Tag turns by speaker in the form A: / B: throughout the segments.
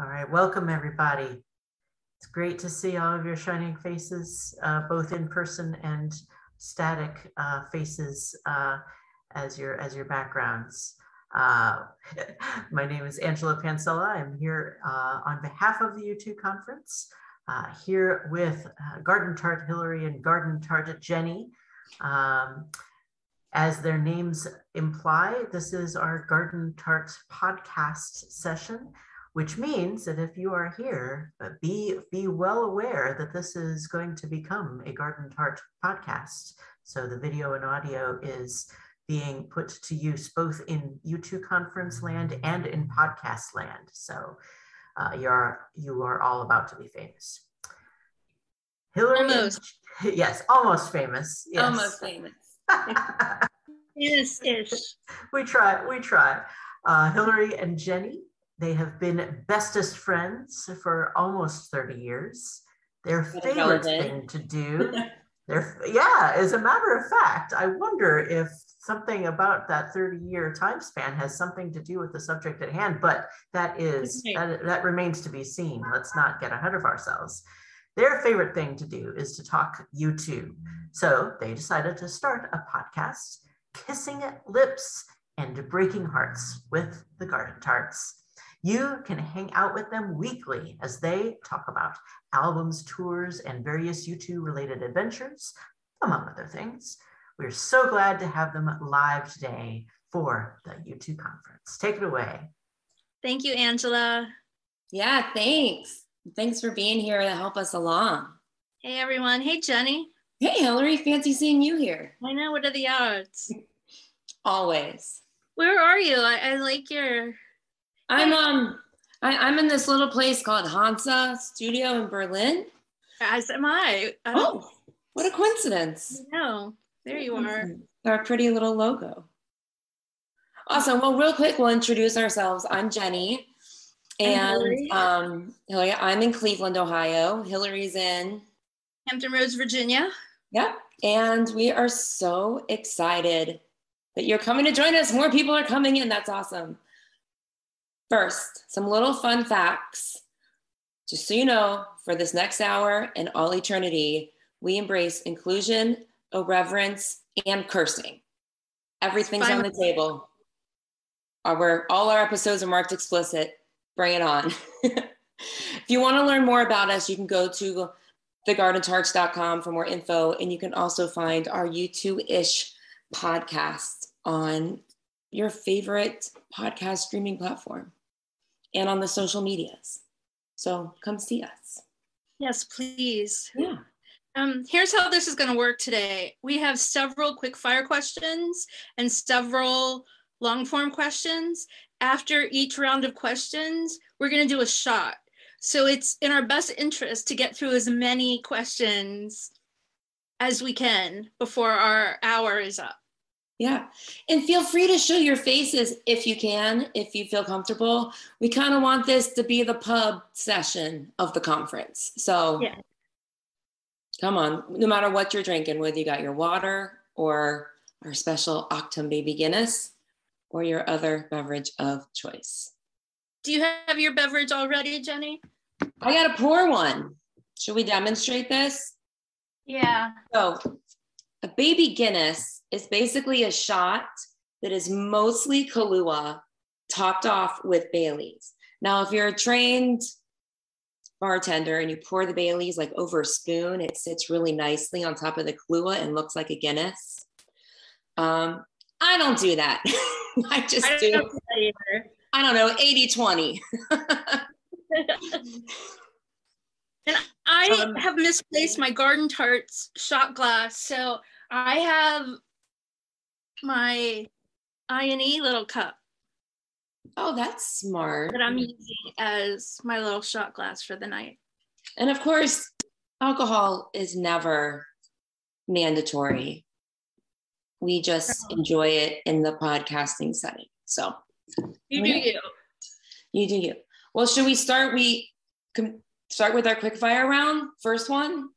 A: All right, welcome everybody. It's great to see all of your shining faces, uh, both in person and static uh, faces uh, as your as your backgrounds. Uh, my name is Angela Pancella. I'm here uh, on behalf of the U2 conference, uh, here with Garden Tart Hillary and Garden Tart Jenny. Um, as their names imply, this is our Garden Tart podcast session, which means that if you are here, be, be well aware that this is going to become a Garden Tart podcast. So the video and audio is being put to use both in U2 conference land and in podcast land. So uh, you are you are all about to be famous.
B: Hillary, almost.
A: yes, almost famous. Yes.
B: Almost famous. yes, yes.
A: We try. We try. Uh, Hillary and Jenny, they have been bestest friends for almost 30 years. Their favorite thing to do, their, yeah, as a matter of fact, I wonder if something about that 30 year time span has something to do with the subject at hand, but that is, that, that remains to be seen. Let's not get ahead of ourselves. Their favorite thing to do is to talk U2. So they decided to start a podcast, Kissing Lips and Breaking Hearts with the Garden Tarts. You can hang out with them weekly as they talk about albums, tours, and various U2 related adventures, among other things. We're so glad to have them live today for the U2 conference. Take it away.
B: Thank you, Angela.
C: Yeah, thanks. Thanks for being here to help us along.
B: Hey, everyone. Hey, Jenny.
C: Hey, Hillary. Fancy seeing you here.
B: I know. What are the odds?
C: Always.
B: Where are you? I, I like your.
C: I'm um. I, am in this little place called Hansa Studio in Berlin.
B: As am I.
C: I oh, what a coincidence!
B: No, there you are.
C: Our pretty little logo. Awesome. Well, real quick, we'll introduce ourselves. I'm Jenny. And um, Hillary, I'm in Cleveland, Ohio. Hillary's in
B: Hampton Roads, Virginia.
C: Yep. And we are so excited that you're coming to join us. More people are coming in. That's awesome. First, some little fun facts. Just so you know, for this next hour and all eternity, we embrace inclusion, irreverence, and cursing. Everything's on the table. Uh, our, all our episodes are marked explicit bring it on. if you want to learn more about us, you can go to thegardentarts.com for more info. And you can also find our U2-ish podcast on your favorite podcast streaming platform and on the social medias. So come see us.
B: Yes, please.
C: Yeah.
B: Um, here's how this is going to work today. We have several quick fire questions and several long form questions after each round of questions, we're going to do a shot. So it's in our best interest to get through as many questions as we can before our hour is up.
C: Yeah. And feel free to show your faces if you can, if you feel comfortable. We kind of want this to be the pub session of the conference. So yeah. come on, no matter what you're drinking, whether you got your water or our special Achtung Baby Guinness, or your other beverage of choice.
B: Do you have your beverage already, Jenny?
C: I got a pour one. Should we demonstrate this?
B: Yeah.
C: So, a baby Guinness is basically a shot that is mostly Kahlua topped off with Bailey's. Now, if you're a trained bartender and you pour the Bailey's like over a spoon, it sits really nicely on top of the Kahlua and looks like a Guinness. Um, I don't do that. I just I do. do I don't know, 80 20.
B: and I um, have misplaced my garden tarts shot glass. So I have my I&E little cup.
C: Oh, that's smart.
B: That I'm using as my little shot glass for the night.
C: And of course, alcohol is never mandatory we just enjoy it in the podcasting setting. So
B: you do you.
C: You do you. Well, should we start? We can start with our quick fire round. First one.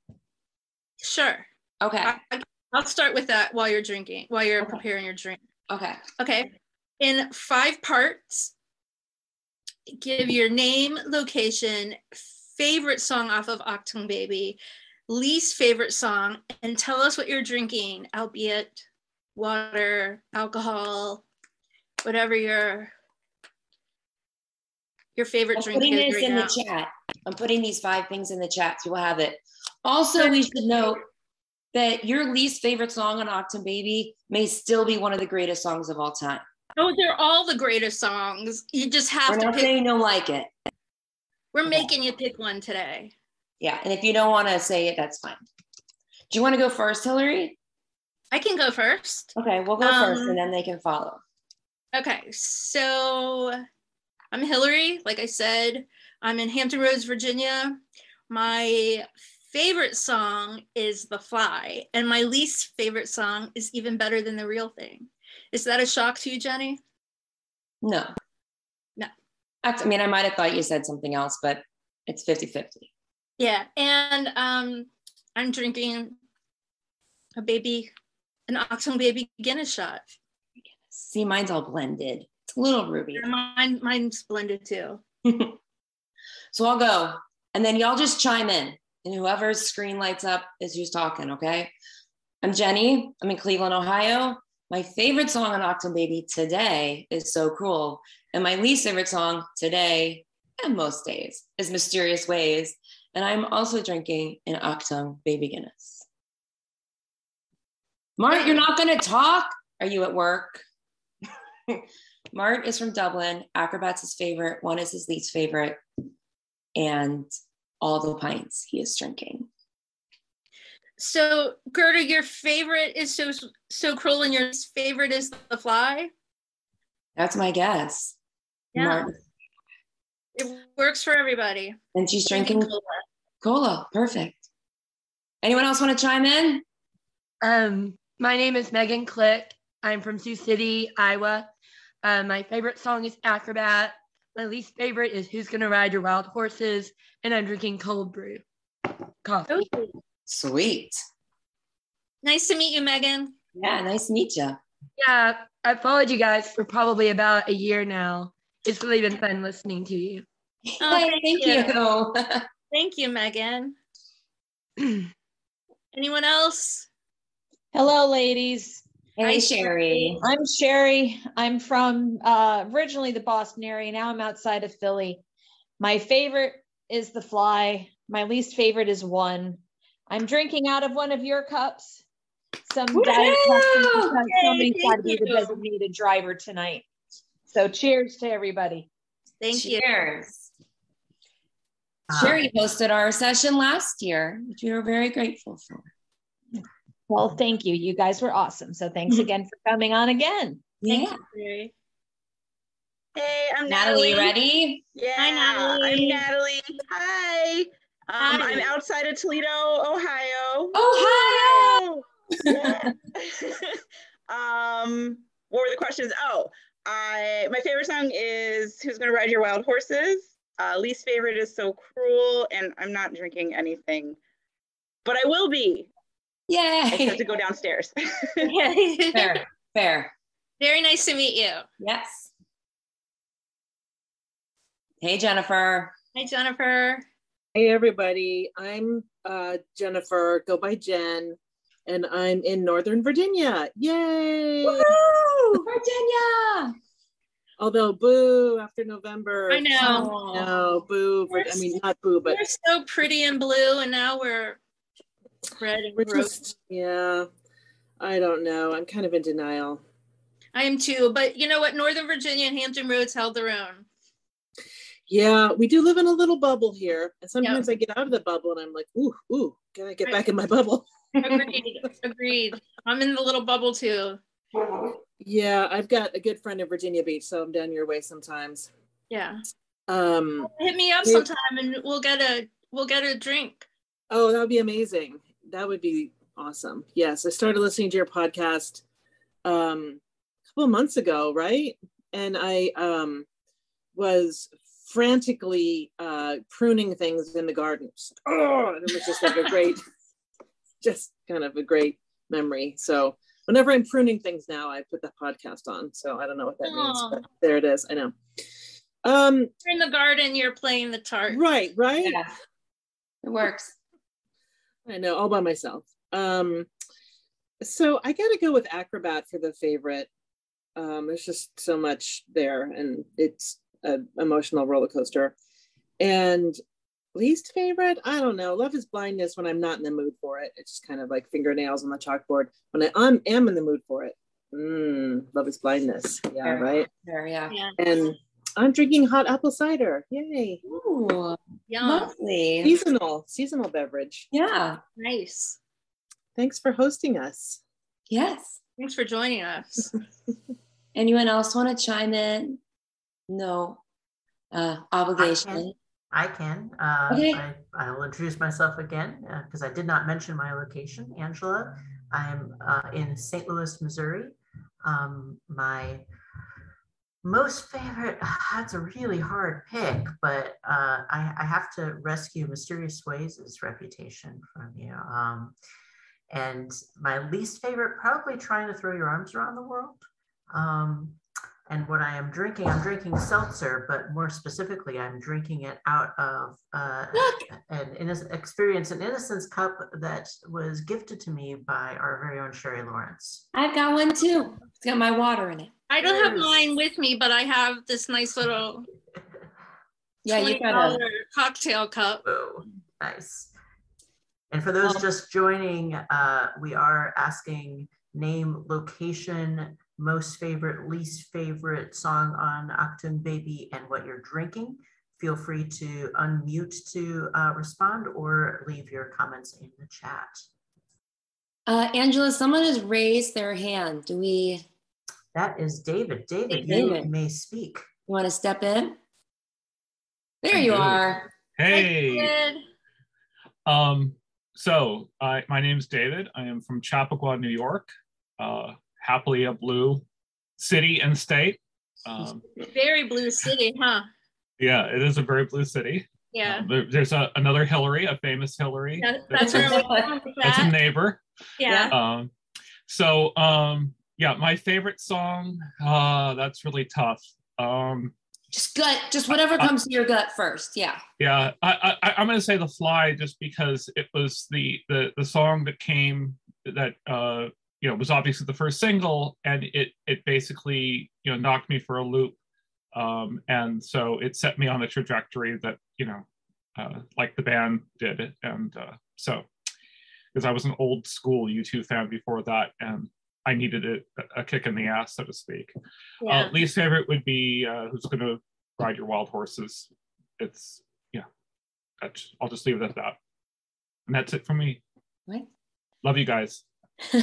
B: Sure.
C: Okay. I,
B: will start with that while you're drinking, while you're okay. preparing your drink.
C: Okay.
B: Okay. In five parts, give your name, location, favorite song off of Achtung Baby, least favorite song, and tell us what you're drinking, albeit water, alcohol, whatever your your favorite
C: I'm
B: drink
C: putting
B: is
C: this
B: right
C: in
B: now.
C: the chat. I'm putting these five things in the chat so we'll have it. Also, we should note that your least favorite song on Achtung Baby may still be one of the greatest songs of all time.
B: Oh, they're all the greatest songs. You just have
C: We're
B: to
C: not
B: pick.
C: saying you don't like it.
B: We're making you pick one today.
C: Yeah, and if you don't want to say it, that's fine. Do you want to go first, Hillary?
B: I can go first.
C: Okay, we'll go first
B: Um,
C: and then they can follow.
B: Okay, so I'm Hillary. Like I said, I'm in Hampton Roads, Virginia. My favorite song is The Fly, and my least favorite song is Even Better Than the Real Thing. Is that a shock to you, Jenny?
C: No.
B: No.
C: I mean, I might have thought you said something else, but it's 50 50.
B: Yeah, and um, I'm drinking a baby, an Achtung Baby Guinness shot.
C: See, mine's all blended. Little ruby.
B: Mine, mine's blended too.
C: So I'll go. And then y'all just chime in. And whoever's screen lights up is who's talking, okay? I'm Jenny. I'm in Cleveland, Ohio. My favorite song on Achtung Baby today is So Cruel. And my least favorite song today and most days is Mysterious Ways. And I'm also drinking an Achtung Baby Guinness. Mart, you're not going to talk? Are you at work? Mart is from Dublin. Acrobat's his favorite. One is his least favorite. And all the pints he is drinking.
B: So, Gerda, your favorite is so so cruel, and your favorite is the fly.
C: That's my guess.
B: Yeah.
C: Mart-
B: It works for everybody.
C: and she's drinking cola. Cola, perfect. Anyone else want to chime in?
D: Um, my name is Megan Click. I'm from Sioux City, Iowa. Uh, my favorite song is Acrobat. My least favorite is Who's Gonna Ride Your Wild Horses, and I'm drinking cold brew coffee.
C: Sweet.
B: nice to meet you, Megan.
C: Yeah, nice to meet you.
D: Yeah, I've followed you guys for probably about a year now. It's really been fun listening to you.
B: Oh, thank
C: thank
B: you.
C: you.
B: Thank you, Megan. Anyone else?
E: Hello, ladies.
C: Hey,
B: Hi,
C: Sherry.
E: I'm Sherry. I'm from uh, originally the Boston area. Now I'm outside of Philly. My favorite is the fly. My least favorite is one. I'm drinking out of one of your cups. Some diet Pepsi because
B: Yay,
E: somebody's got to
B: thank
E: be the
B: you.
E: designated driver tonight. So cheers to everybody.
B: Thank you.
C: Cheers. Sherry hosted our session last year, which we were very grateful for.
E: Well, thank you. You guys were awesome. So thanks again for coming on again.
B: Thank
C: Yeah.
B: you,
F: Hey, I'm
C: Natalie,
F: Natalie.
C: ready?
F: Yeah,
B: Hi, Natalie.
F: I'm Natalie. Hi. Um,
B: Hi.
F: I'm outside of Toledo, Ohio.
C: Ohio!
F: Yeah. um, what were the questions? Oh, I my favorite song is "Who's Gonna Ride Your Wild Horses." Uh, least favorite is "So Cruel," and I'm not drinking anything, but I will be. I just have to go downstairs.
C: Fair, fair.
B: Very nice to meet you.
C: Yes. Hey, Jennifer.
B: Hi, Jennifer.
G: Hey everybody, I'm uh, Jennifer, go by Jen, and I'm in Northern Virginia. Yay! Woo!
C: Virginia.
G: Although boo after November.
B: I know.
G: No, boo. For, I mean, not boo, but
B: We're so pretty and blue, and now we're red and
G: we're just, yeah, I don't know. I'm kind of in denial.
B: I am too, but you know what? Northern Virginia and Hampton Roads held their own.
G: Yeah, we do live in a little bubble here. And sometimes I get out of the bubble and I'm like, ooh, ooh, can I get
B: Right.
G: back in my bubble?
B: Agreed. Agreed. I'm in the little bubble too.
G: Yeah, I've got a good friend in Virginia Beach, so I'm down your way sometimes.
B: Yeah.
G: Um,
B: Hit me up sometime and we'll get a we'll get a drink.
G: Oh, that would be amazing. That would be awesome. Yes, I started listening to your podcast um, a couple of months ago, right? And I um, was frantically uh, pruning things in the gardens. Oh, it was just like a great, just kind of a great memory. So whenever I'm pruning things now, I put that podcast on. So I don't know what that means, but there it is. I know. Um,
B: you're in the garden, you're playing the tart.
G: Right, right.
C: Yeah. It works.
G: I know, all by myself. Um, so I got to go with Acrobat for the favorite. Um, there's just so much there, and it's an emotional roller coaster. And least favorite, I don't know. Love is blindness when I'm not in the mood for it. It's just kind of like fingernails on the chalkboard. When I am, am in the mood for it, mm, love is blindness. Yeah,
C: Fair.
G: right.
C: There, yeah.
B: Yeah.
G: And I'm drinking hot apple cider. Yay!
C: Ooh,
B: Yum.
C: lovely.
G: Seasonal, seasonal beverage.
C: Yeah.
B: Nice.
G: Thanks for hosting us.
C: Yes.
B: Thanks for joining us.
C: Anyone else want to chime in? No uh, obligation.
A: I can. Uh,
C: Okay.
A: I, I will introduce myself again because I did not mention my location, Angela. I'm uh, in St. Louis, Missouri. Um, my most favorite, that's a really hard pick, but uh, I, I have to rescue Mysterious Ways' reputation from you. Um, and my least favorite, probably trying to throw your arms around the world. Um, and what I am drinking, I'm drinking seltzer, but more specifically, I'm drinking it out of uh, an innocent experience, an innocence cup that was gifted to me by our very own Sherry Lawrence.
C: I've got one too. It's got my water in it.
B: I don't have mine with me, but I have this nice little
C: Yeah, you got a
B: cocktail cup.
A: Oh, nice. And for those
C: Um,
A: just joining, uh, we are asking name, location, most favorite, least favorite song on Achtung Baby, and what you're drinking. Feel free to unmute to uh, respond or leave your comments in the chat.
C: uh, Angela. Someone has raised their hand. Do we
A: That is David. David,
C: Hey,
A: you may speak.
C: You want to step in? There
H: I
C: you
H: do.
C: are.
H: Hey.
B: Good.
H: Um, so I my name is David. I am from Chappaqua, New York. Uh, happily a blue city and state. Um,
B: Very blue city, huh?
H: yeah, it is a very blue city.
B: Yeah.
H: Um, there- there's a, another Hillary, a famous Hillary.
B: That- that's
H: that's,
B: we're
H: that's a neighbor.
B: Yeah.
H: Um, so um, yeah, my favorite song. Uh, that's really tough. Um,
C: Just gut. Just whatever
H: I-
C: comes to your gut first. Yeah.
H: Yeah, I, I I'm gonna say the fly just because it was the the the song that came that uh you know was obviously the first single and it it basically you know knocked me for a loop um and so it set me on the trajectory that you know uh like the band did and uh so because I was an old school U2 fan before that and I needed a, a kick in the ass so to speak.
B: yeah.
H: Uh, least favorite would be uh, who's going to ride your wild horses. It's yeah. That's, I'll just leave it at that. And that's it for me.
C: Right.
H: Love you guys.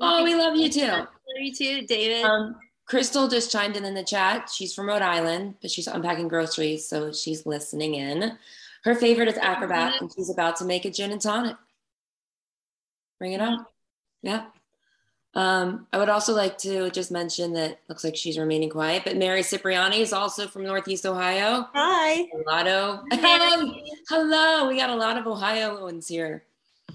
C: oh, we love you too.
B: Love you too, David.
C: Um, Crystal just chimed in in the chat. She's from Rhode Island, but she's unpacking groceries, so she's listening in. Her favorite is Acrobat, and she's about to make a gin and tonic. Bring it on. Yeah. Um, I would also like to just mention that looks like she's remaining quiet, but Mary Cipriani is also from Northeast Ohio.
I: Hi.
C: Lotto.
B: Mary.
C: Hello. We got a lot of Ohioans here.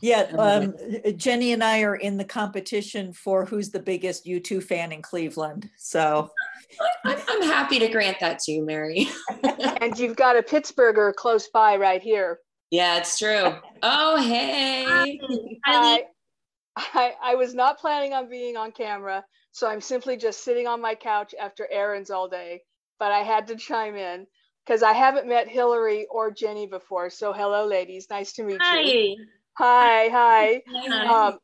I: Yeah, um, Jenny and I are in the competition for who's the biggest U2 fan in Cleveland. So
C: I'm, I'm happy to grant that to you, Mary.
J: And you've got a Pittsburgher close by right here.
C: yeah, it's true. Oh, hey.
B: Hi,
J: I, I, I was not planning on being on camera, so I'm simply just sitting on my couch after errands all day. But I had to chime in because I haven't met Hillary or Jenny before. So hello, ladies. Nice to meet you.
B: Hi.
J: Hi, hi.
B: Hi.
J: Um,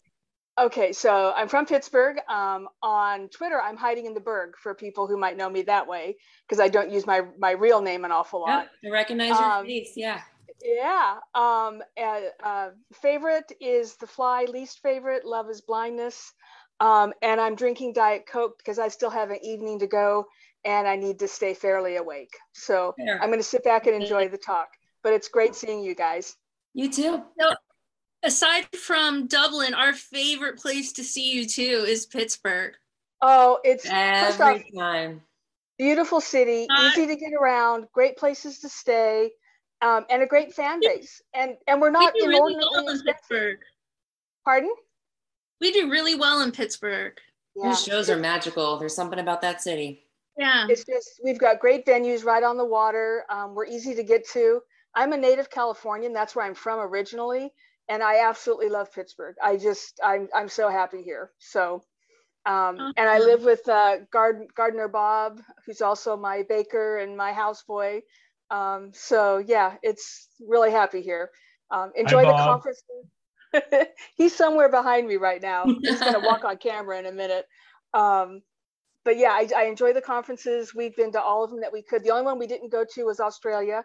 J: okay, so I'm from Pittsburgh. Um, on Twitter, I'm hiding in the Burgh for people who might know me that way because I don't use my my real name an awful lot.
C: Yep, I recognize your
J: Um,
C: face. Yeah.
J: Yeah. Um, and, uh, favorite is The Fly. Least favorite, Love is Blindness. Um, and I'm drinking Diet Coke because I still have an evening to go and I need to stay fairly awake. So
C: Fair.
J: I'm going to sit back and enjoy the talk. But it's great seeing you guys.
C: You too.
B: Aside from Dublin, our favorite place to see U2 is Pittsburgh.
J: Oh, it's first off,
C: time.
J: beautiful city,
B: Uh,
J: easy to get around, great places to stay, um, and a great fan base. And and we're not
B: we do really well in
J: expensive.
B: Pittsburgh.
J: Pardon?
B: We do really well in Pittsburgh.
J: Yeah.
C: These shows are magical. There's something about that city.
B: Yeah.
J: It's just, we've got great venues right on the water. Um, we're easy to get to. I'm a native Californian. That's where I'm from originally. And I absolutely love Pittsburgh. I just, I'm, I'm so happy here. So, um, and I live with uh, Gard- Gardener Bob, who's also my baker and my houseboy. Um, so yeah, it's really happy here. Um, enjoy the conference. He's somewhere behind me right now. He's going to walk on camera in a minute. Um, but yeah, I, I, enjoy the conferences. We've been to all of them that we could. The only one we didn't go to was Australia.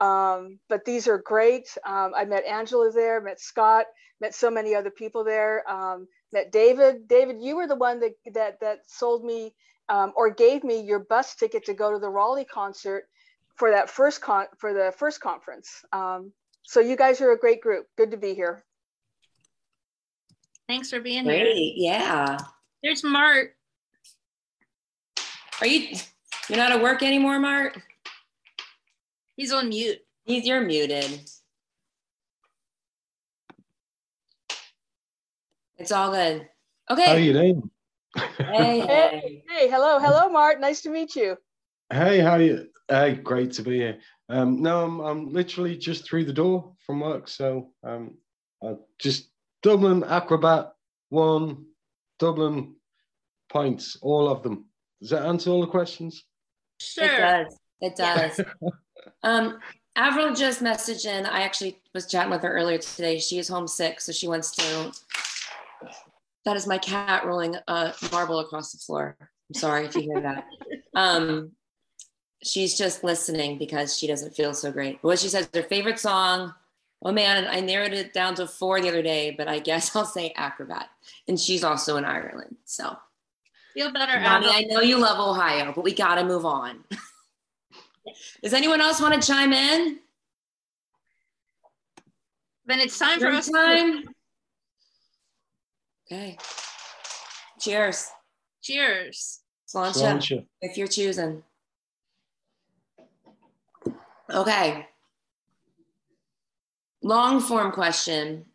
J: Um, but these are great. Um, I met Angela there, met Scott, met so many other people there. Um, met David. David, you were the one that that that sold me um, or gave me your bus ticket to go to the Raleigh concert for that first con for the first conference. Um, so you guys are a great group. Good to be here.
B: Thanks for being
C: Great.
B: here.
C: Yeah.
B: There's Mart.
C: Are you you're not at work anymore, Mart?
B: He's on mute.
C: He's you're muted. It's all good. Okay.
K: How you doing?
C: Hey,
J: hey, hey, hello, hello, Mart. Nice to meet you.
K: Hey, how are you? Hey, great to be here. Um, no, I'm I'm literally just through the door from work, so um, I just Dublin Acrobat one, Dublin points, all of them. Does that answer all the questions?
B: Sure.
C: It does. It does. um, Avril just messaged in. I actually was chatting with her earlier today. She is homesick, so she wants to. That is my cat rolling a marble across the floor. I'm sorry if you hear that. Um, she's just listening because she doesn't feel so great. But what she says, her favorite song. Oh man, I narrowed it down to four the other day, but I guess I'll say Acrobat. And she's also in Ireland. So
B: feel better.
C: Mommy, I know you love Ohio, but we gotta move on. Does anyone else want to chime in?
B: Then it's time for us.
C: Time. Okay. Cheers.
B: Cheers.
C: Sláinte,
K: Sláinte.
C: if you're choosing. Okay. Long form question,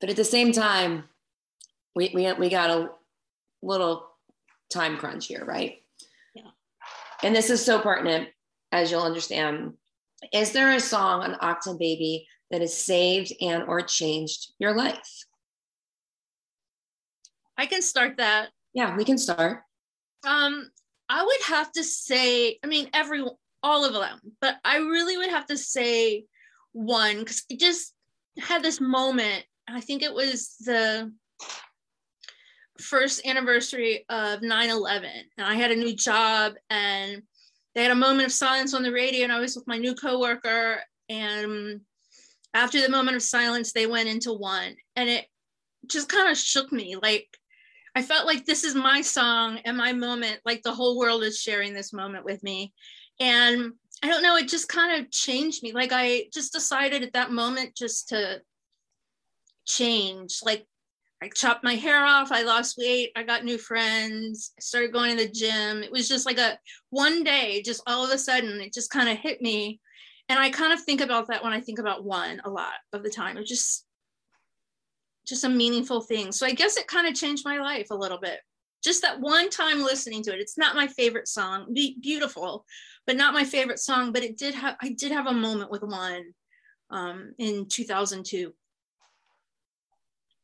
C: but at the same time, we, we, we got a little time crunch here, right?
B: Yeah.
C: And this is so pertinent, as you'll understand. Is there a song on Achtung Baby that has saved and or changed your life?
B: I can start that.
C: Yeah, we can start.
B: Um, I would have to say, I mean, every all of them, but I really would have to say one because I just had this moment. I think it was the first anniversary of 9-11 and I had a new job and they had a moment of silence on the radio and I was with my new coworker and after the moment of silence they went into one and it just kind of shook me like I felt like this is my song and my moment like the whole world is sharing this moment with me and I don't know it just kind of changed me like I just decided at that moment just to change like I chopped my hair off. I lost weight. I got new friends. I started going to the gym. It was just like a one day, just all of a sudden, it just kind of hit me. And I kind of think about that when I think about one a lot of the time. It's just, just a meaningful thing. So I guess it kind of changed my life a little bit. Just that one time listening to it. It's not my favorite song. Be- beautiful, but not my favorite song. But it did have. I did have a moment with one um, in 2002.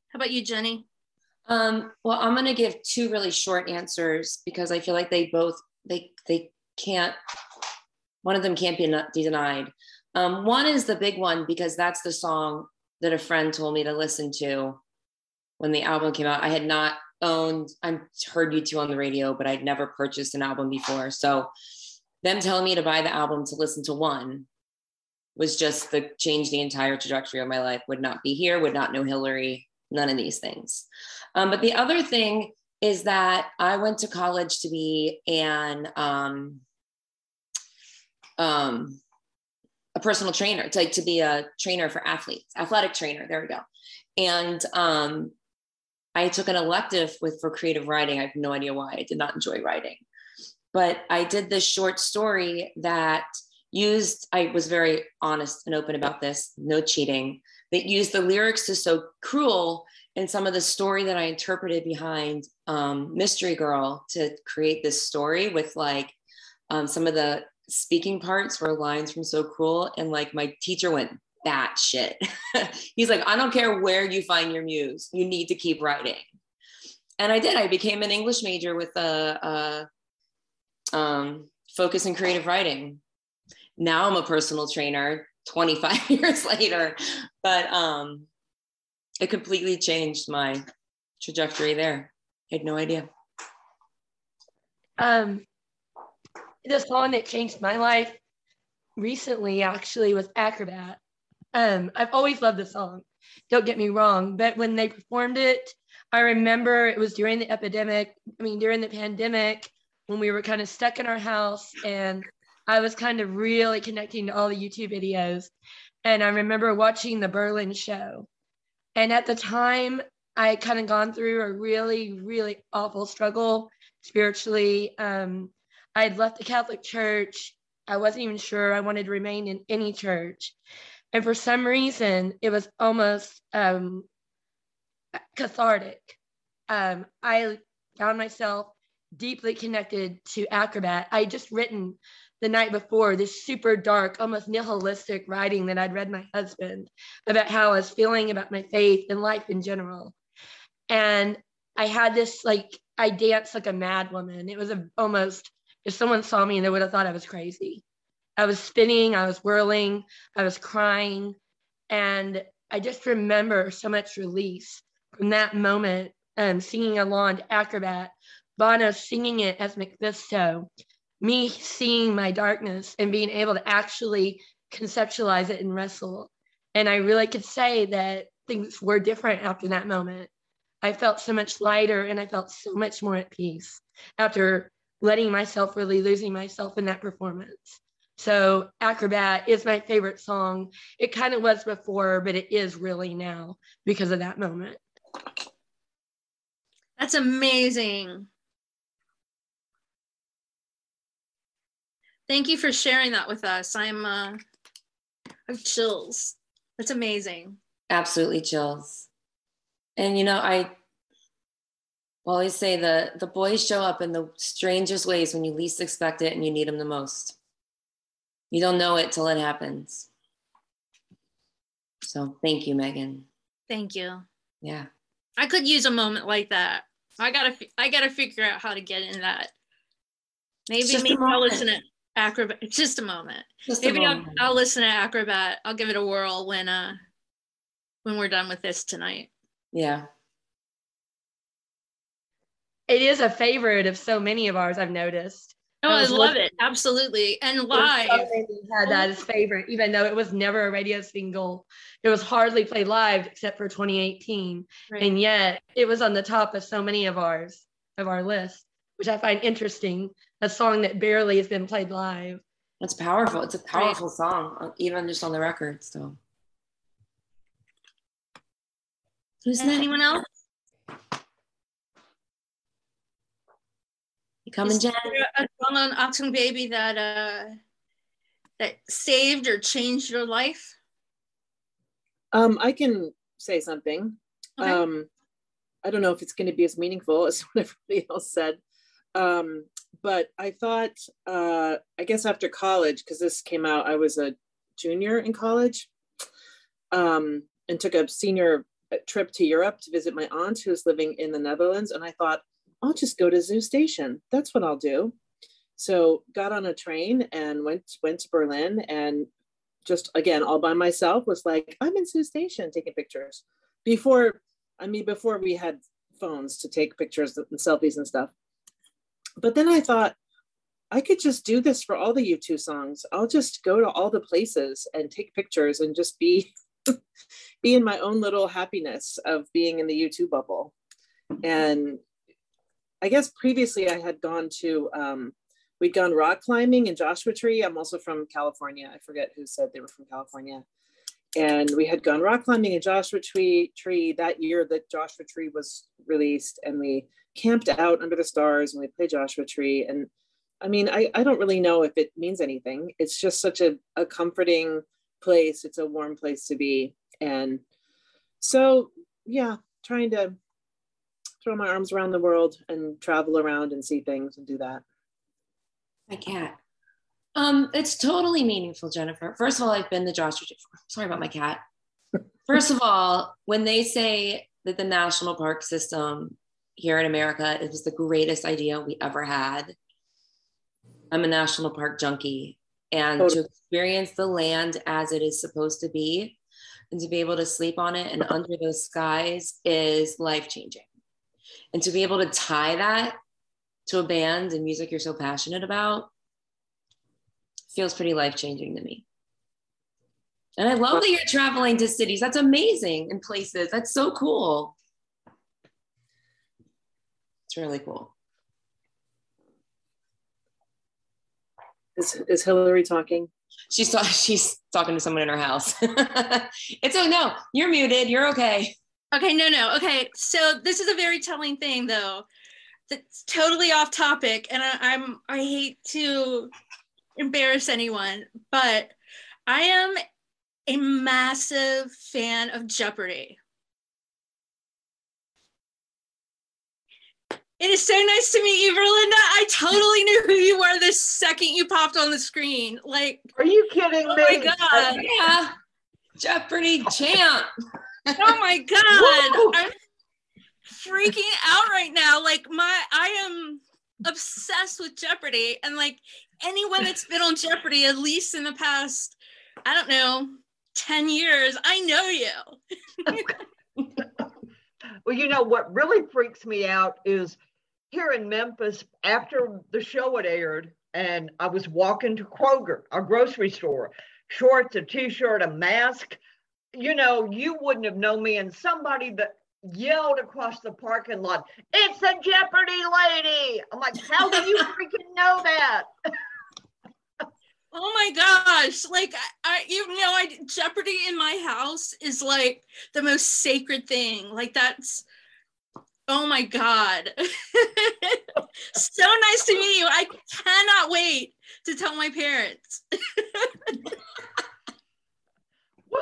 B: How about you, Jenny?
C: Um, well, I'm going to give two really short answers because I feel like they both they they can't. One of them can't be denied. Um, one is the big one because that's the song that a friend told me to listen to when the album came out. I had not owned. I heard U2 on the radio, but I'd never purchased an album before. So them telling me to buy the album to listen to one was just the change the entire trajectory of my life. Would not be here. Would not know Hillary none of these things. Um, but the other thing is that I went to college to be an um, um, a personal trainer, to, like to be a trainer for athletes, athletic trainer. There we go. And um, I took an elective with for creative writing. I have no idea why. I did not enjoy writing, but I did this short story that used. I was very honest and open about this. No cheating that used the lyrics to so cruel and some of the story that I interpreted behind um, Mystery Girl to create this story with like um, some of the speaking parts were lines from So Cruel, and like my teacher went that shit. He's like, I don't care where you find your muse, you need to keep writing. And I did. I became an English major with a, a um, focus in creative writing. Now I'm a personal trainer 25 years later, but um, it completely changed my trajectory there. I had no idea.
D: Um, the song that changed my life recently actually was Acrobat. Um, I've always loved the song. Don't get me wrong, but when they performed it, I remember it was during the epidemic. I mean, during the pandemic, when we were kind of stuck in our house, and I was kind of really connecting to all the YouTube videos. And I remember watching the Berlin show. And at the time, I had kind of gone through a really, really awful struggle spiritually. Um, I had left the Catholic Church. I wasn't even sure I wanted to remain in any church. And for some reason, it was almost um, cathartic. Um, I found myself deeply connected to Acrobat. I just written the night before this super dark, almost nihilistic writing that I'd read my husband about how I was feeling about my faith and life in general. And I had this like I danced like a mad woman. It was a, almost if someone saw me, they would have thought I was crazy. I was spinning, I was whirling, I was crying, and I just remember so much release from that moment. Um, singing along to Acrobat, Bono singing it as MacPhisto, me seeing my darkness and being able to actually conceptualize it and wrestle. And I really could say that things were different after that moment. I felt so much lighter and I felt so much more at peace after letting myself really losing myself in that performance. So Acrobat is my favorite song. It kind of was before, but it is really now because of that moment.
B: That's amazing. Thank you for sharing that with us. I'm uh I have chills. That's amazing.
C: Absolutely chills. And you know, I always say the the boys show up in the strangest ways when you least expect it and you need them the most. You don't know it till it happens. So thank you, Megan.
B: Thank you.
C: Yeah.
B: I could use a moment like that. I gotta I gotta figure out how to get in that. Maybe maybe I'll listen to Acrobat. Just a moment. Just maybe i I'll, I'll listen to Acrobat. I'll give it a whirl when uh when we're done with this tonight.
C: Yeah.
D: It is a favorite of so many of ours, I've noticed.
B: Oh, I, I love it. Absolutely. And live.
D: had that as favorite, even though it was never a radio single. It was hardly played live except for 2018. Right. And yet it was on the top of so many of ours, of our list, which I find interesting. A song that barely has been played live.
C: It's powerful. It's a powerful right. song, uh, even just on the record. So,
B: who's anyone else?
C: You coming, Jen?
B: A song on Achtung Baby that uh, that saved or changed your life?
G: Um, I can say something. Okay. Um, I don't know if it's going to be as meaningful as what everybody else said. Um, but I thought, uh, I guess after college, because this came out, I was a junior in college um, and took a senior trip to Europe to visit my aunt who's living in the Netherlands. And I thought, I'll just go to Zoo Station. That's what I'll do. So got on a train and went went to Berlin and just again all by myself was like I'm in Zoo Station taking pictures. Before I mean before we had phones to take pictures and selfies and stuff. But then I thought I could just do this for all the U2 songs. I'll just go to all the places and take pictures and just be be in my own little happiness of being in the U2 bubble. And I guess previously I had gone to, um, we'd gone rock climbing in Joshua Tree. I'm also from California. I forget who said they were from California. And we had gone rock climbing in Joshua Tree, tree that year that Joshua Tree was released. And we camped out under the stars and we played Joshua Tree. And I mean, I, I don't really know if it means anything. It's just such a, a comforting place. It's a warm place to be. And so, yeah, trying to throw my arms around the world and travel around and see things and do that.
C: My cat. Um, it's totally meaningful, Jennifer. First of all, I've been the Joshua. Tree. Sorry about my cat. First of all, when they say that the national park system here in America it was the greatest idea we ever had, I'm a national park junkie, and totally. to experience the land as it is supposed to be, and to be able to sleep on it and under those skies is life changing. And to be able to tie that to a band and music you're so passionate about feels pretty life changing to me. And I love that you're traveling to cities. That's amazing and places. That's so cool. It's really cool.
G: Is, is Hillary talking?
C: She's she's talking to someone in her house. it's oh no, you're muted. You're okay.
B: Okay, no, no. Okay, so this is a very telling thing though. That's totally off topic, and I, I'm I hate to embarrass anyone, but I am a massive fan of Jeopardy. It is so nice to meet you, Verlinda. I totally knew who you were the second you popped on the screen. Like,
L: are you kidding
B: oh
L: me?
B: Oh my god!
C: Yeah, Jeopardy champ.
B: oh my god! I'm freaking out right now. Like, my I am obsessed with Jeopardy, and like anyone that's been on Jeopardy, at least in the past, I don't know, 10 years, I know you.
L: well, you know what really freaks me out is here in Memphis, after the show had aired, and I was walking to Kroger, a grocery store, shorts, a t-shirt, a mask. You know, you wouldn't have known me, and somebody that yelled across the parking lot, "It's a Jeopardy lady!" I'm like, "How do you freaking know that?"
B: Oh my gosh! Like I, I, you know, I Jeopardy in my house is like the most sacred thing. Like that's Oh my God. so nice to meet you. I cannot wait to tell my parents.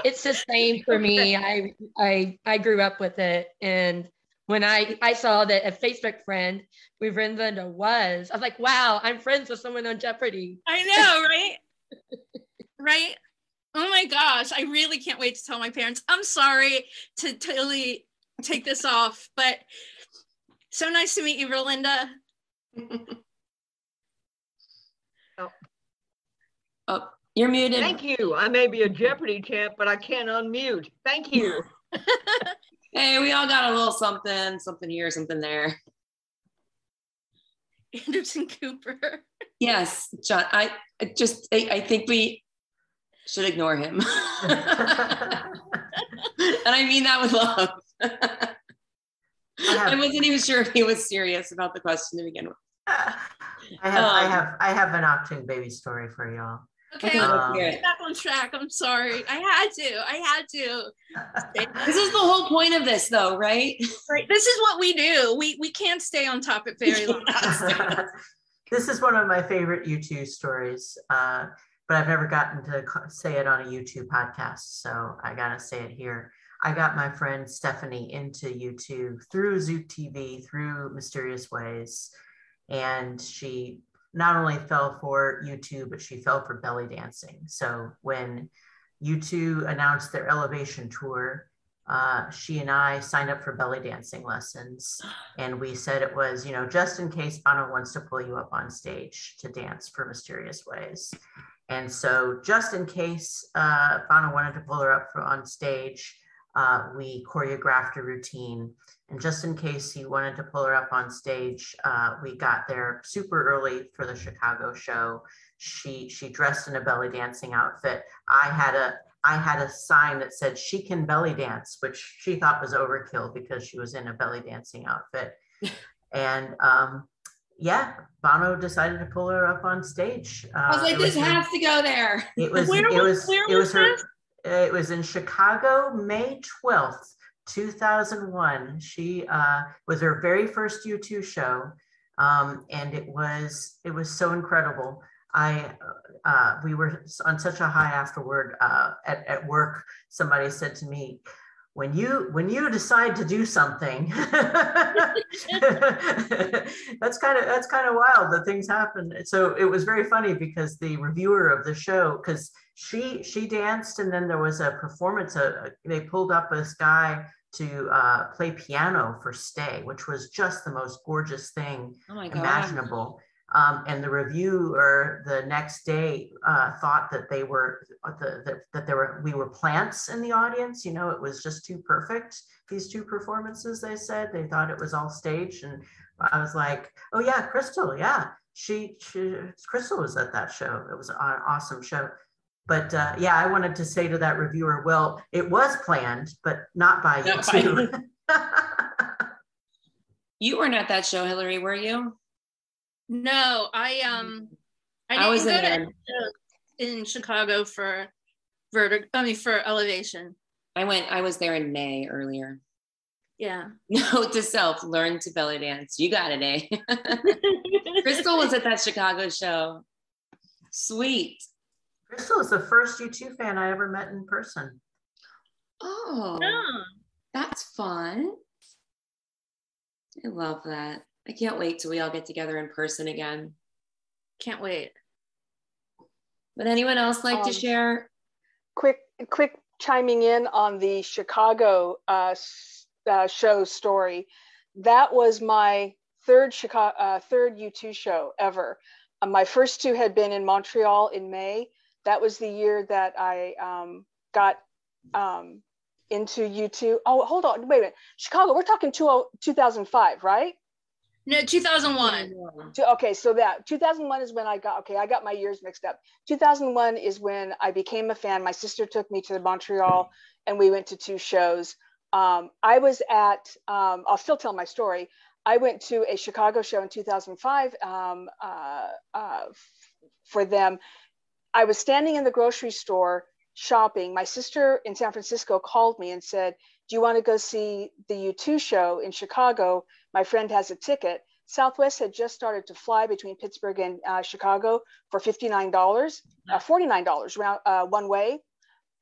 D: it's the same for me. I, I, I grew up with it. And when I, I saw that a Facebook friend we with Linda was, I was like, wow, I'm friends with someone on Jeopardy.
B: I know, right? right? Oh my gosh, I really can't wait to tell my parents. I'm sorry to totally take this off, but so nice to meet you, Rolinda.
C: oh. oh, you're muted.
L: Thank you. I may be a Jeopardy champ, but I can't unmute. Thank you.
C: hey, we all got a little something, something here, something there.
B: Anderson Cooper.
C: yes, John. I, I just, I, I think we should ignore him. and I mean that with love. I, have, I, wasn't even sure if he was serious about the question to begin with.
A: I have, um, I have, I have an Achtung baby story for y'all.
B: Okay, um, back on track. I'm sorry. I had to. I had to.
C: this is the whole point of this, though, right?
B: Right. This is what we do. We we can't stay on topic very long.
A: this is one of my favorite U2 stories, uh, but I've never gotten to say it on a U2 podcast, so I gotta say it here. I got my friend Stephanie into U2 through Zoo TV, through Mysterious Ways. And she not only fell for U2, but she fell for belly dancing. So when U2 announced their Elevation tour, uh, she and I signed up for belly dancing lessons. And we said it was, you know, just in case Bono wants to pull you up on stage to dance for Mysterious Ways. And so, just in case uh, Bono wanted to pull her up for, on stage, uh, we choreographed a routine. And just in case he wanted to pull her up on stage, uh, we got there super early for the Chicago show. She she dressed in a belly dancing outfit. I had a I had a sign that said she can belly dance, which she thought was overkill because she was in a belly dancing outfit. and um, yeah, Bono decided to pull her up on stage.
C: Uh, I was like, this has to go there.
A: It was where it was, was it was, was her it was in Chicago, May 12th, 2001. She uh, was her very first U2 show. Um, and it was it was so incredible. I uh, we were on such a high afterward uh, at, at work. Somebody said to me, when you when you decide to do something that's kind of that's kind of wild that things happen so it was very funny because the reviewer of the show because she she danced and then there was a performance uh, they pulled up this guy to uh, play piano for stay which was just the most gorgeous thing oh imaginable um, and the reviewer the next day uh, thought that they were uh, the, the, that there were we were plants in the audience. You know, it was just too perfect. These two performances, they said they thought it was all staged, and I was like, oh yeah, Crystal, yeah, she, she Crystal was at that show. It was an awesome show. But uh, yeah, I wanted to say to that reviewer, well, it was planned, but not by you two.
C: you weren't at that show, Hillary, were you?
B: No, I um I, I was in there. in Chicago for vertigo I mean for elevation.
C: I went I was there in May earlier.
B: Yeah.
C: Note to self, learn to belly dance. You got it, eh? Crystal was at that Chicago show. Sweet.
A: Crystal is the first U2 fan I ever met in person.
C: Oh, yeah. that's fun. I love that. I can't wait till we all get together in person again.
B: Can't wait.
C: Would anyone else like um, to share?
J: Quick, quick chiming in on the Chicago uh, uh, show story. That was my third Chicago, uh, third U2 show ever. Uh, my first two had been in Montreal in May. That was the year that I um, got um, into U2. Oh, hold on, wait a minute. Chicago, we're talking two, 2005, right?
B: No, 2001.
J: Okay, so that 2001 is when I got, okay, I got my years mixed up. 2001 is when I became a fan. My sister took me to the Montreal and we went to two shows. Um, I was at, um, I'll still tell my story. I went to a Chicago show in 2005 um, uh, uh, for them. I was standing in the grocery store shopping. My sister in San Francisco called me and said, Do you want to go see the U2 show in Chicago? My friend has a ticket. Southwest had just started to fly between Pittsburgh and uh, Chicago for $59, uh, $49 round, uh, one way.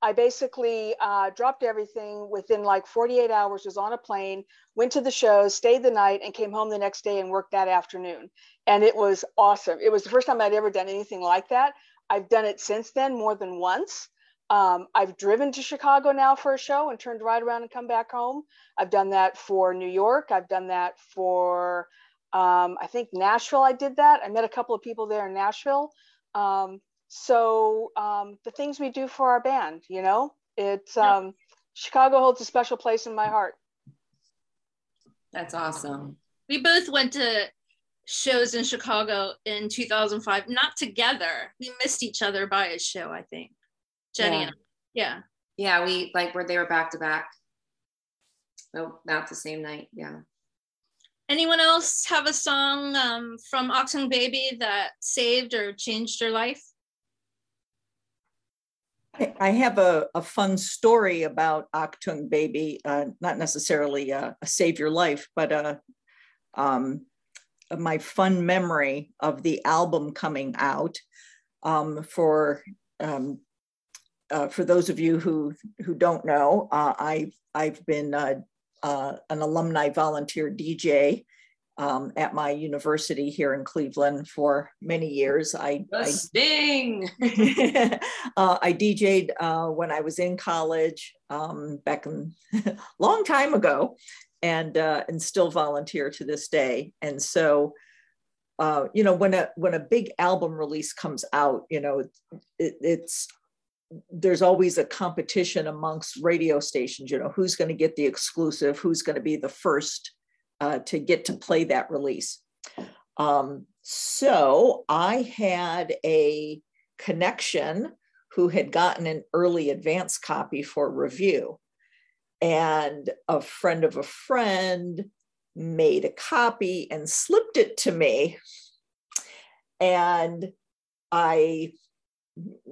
J: I basically uh, dropped everything within like 48 hours, was on a plane, went to the show, stayed the night, and came home the next day and worked that afternoon. And it was awesome. It was the first time I'd ever done anything like that. I've done it since then more than once. Um, I've driven to Chicago now for a show and turned right around and come back home. I've done that for New York. I've done that for, um, I think Nashville. I did that. I met a couple of people there in Nashville. Um, so um, the things we do for our band, you know, it's um, Chicago holds a special place in my heart.
C: That's awesome.
B: We both went to shows in Chicago in 2005, not together. We missed each other by a show, I think. Jenny yeah. and yeah.
C: Yeah, we like where they were back to back. No, not the same night. Yeah.
B: Anyone else have a song um, from Achtung Baby that saved or changed your life?
I: I have a, a fun story about Achtung Baby, uh, not necessarily a, a, save your life, but a, uh, um, my fun memory of the album coming out um, for um, uh, for those of you who who don't know, uh, I I've been uh, uh, an alumni volunteer DJ um, at my university here in Cleveland for many years. I
C: the I, sting.
I: Uh, I DJ'd uh, when I was in college um, back in long time ago, and and still volunteer to this day. And so. Uh, you know when a when a big album release comes out you know it, it's there's always a competition amongst radio stations you know who's going to get the exclusive who's going to be the first uh, to get to play that release um, so i had a connection who had gotten an early advance copy for review and a friend of a friend made a copy and slipped it to me and i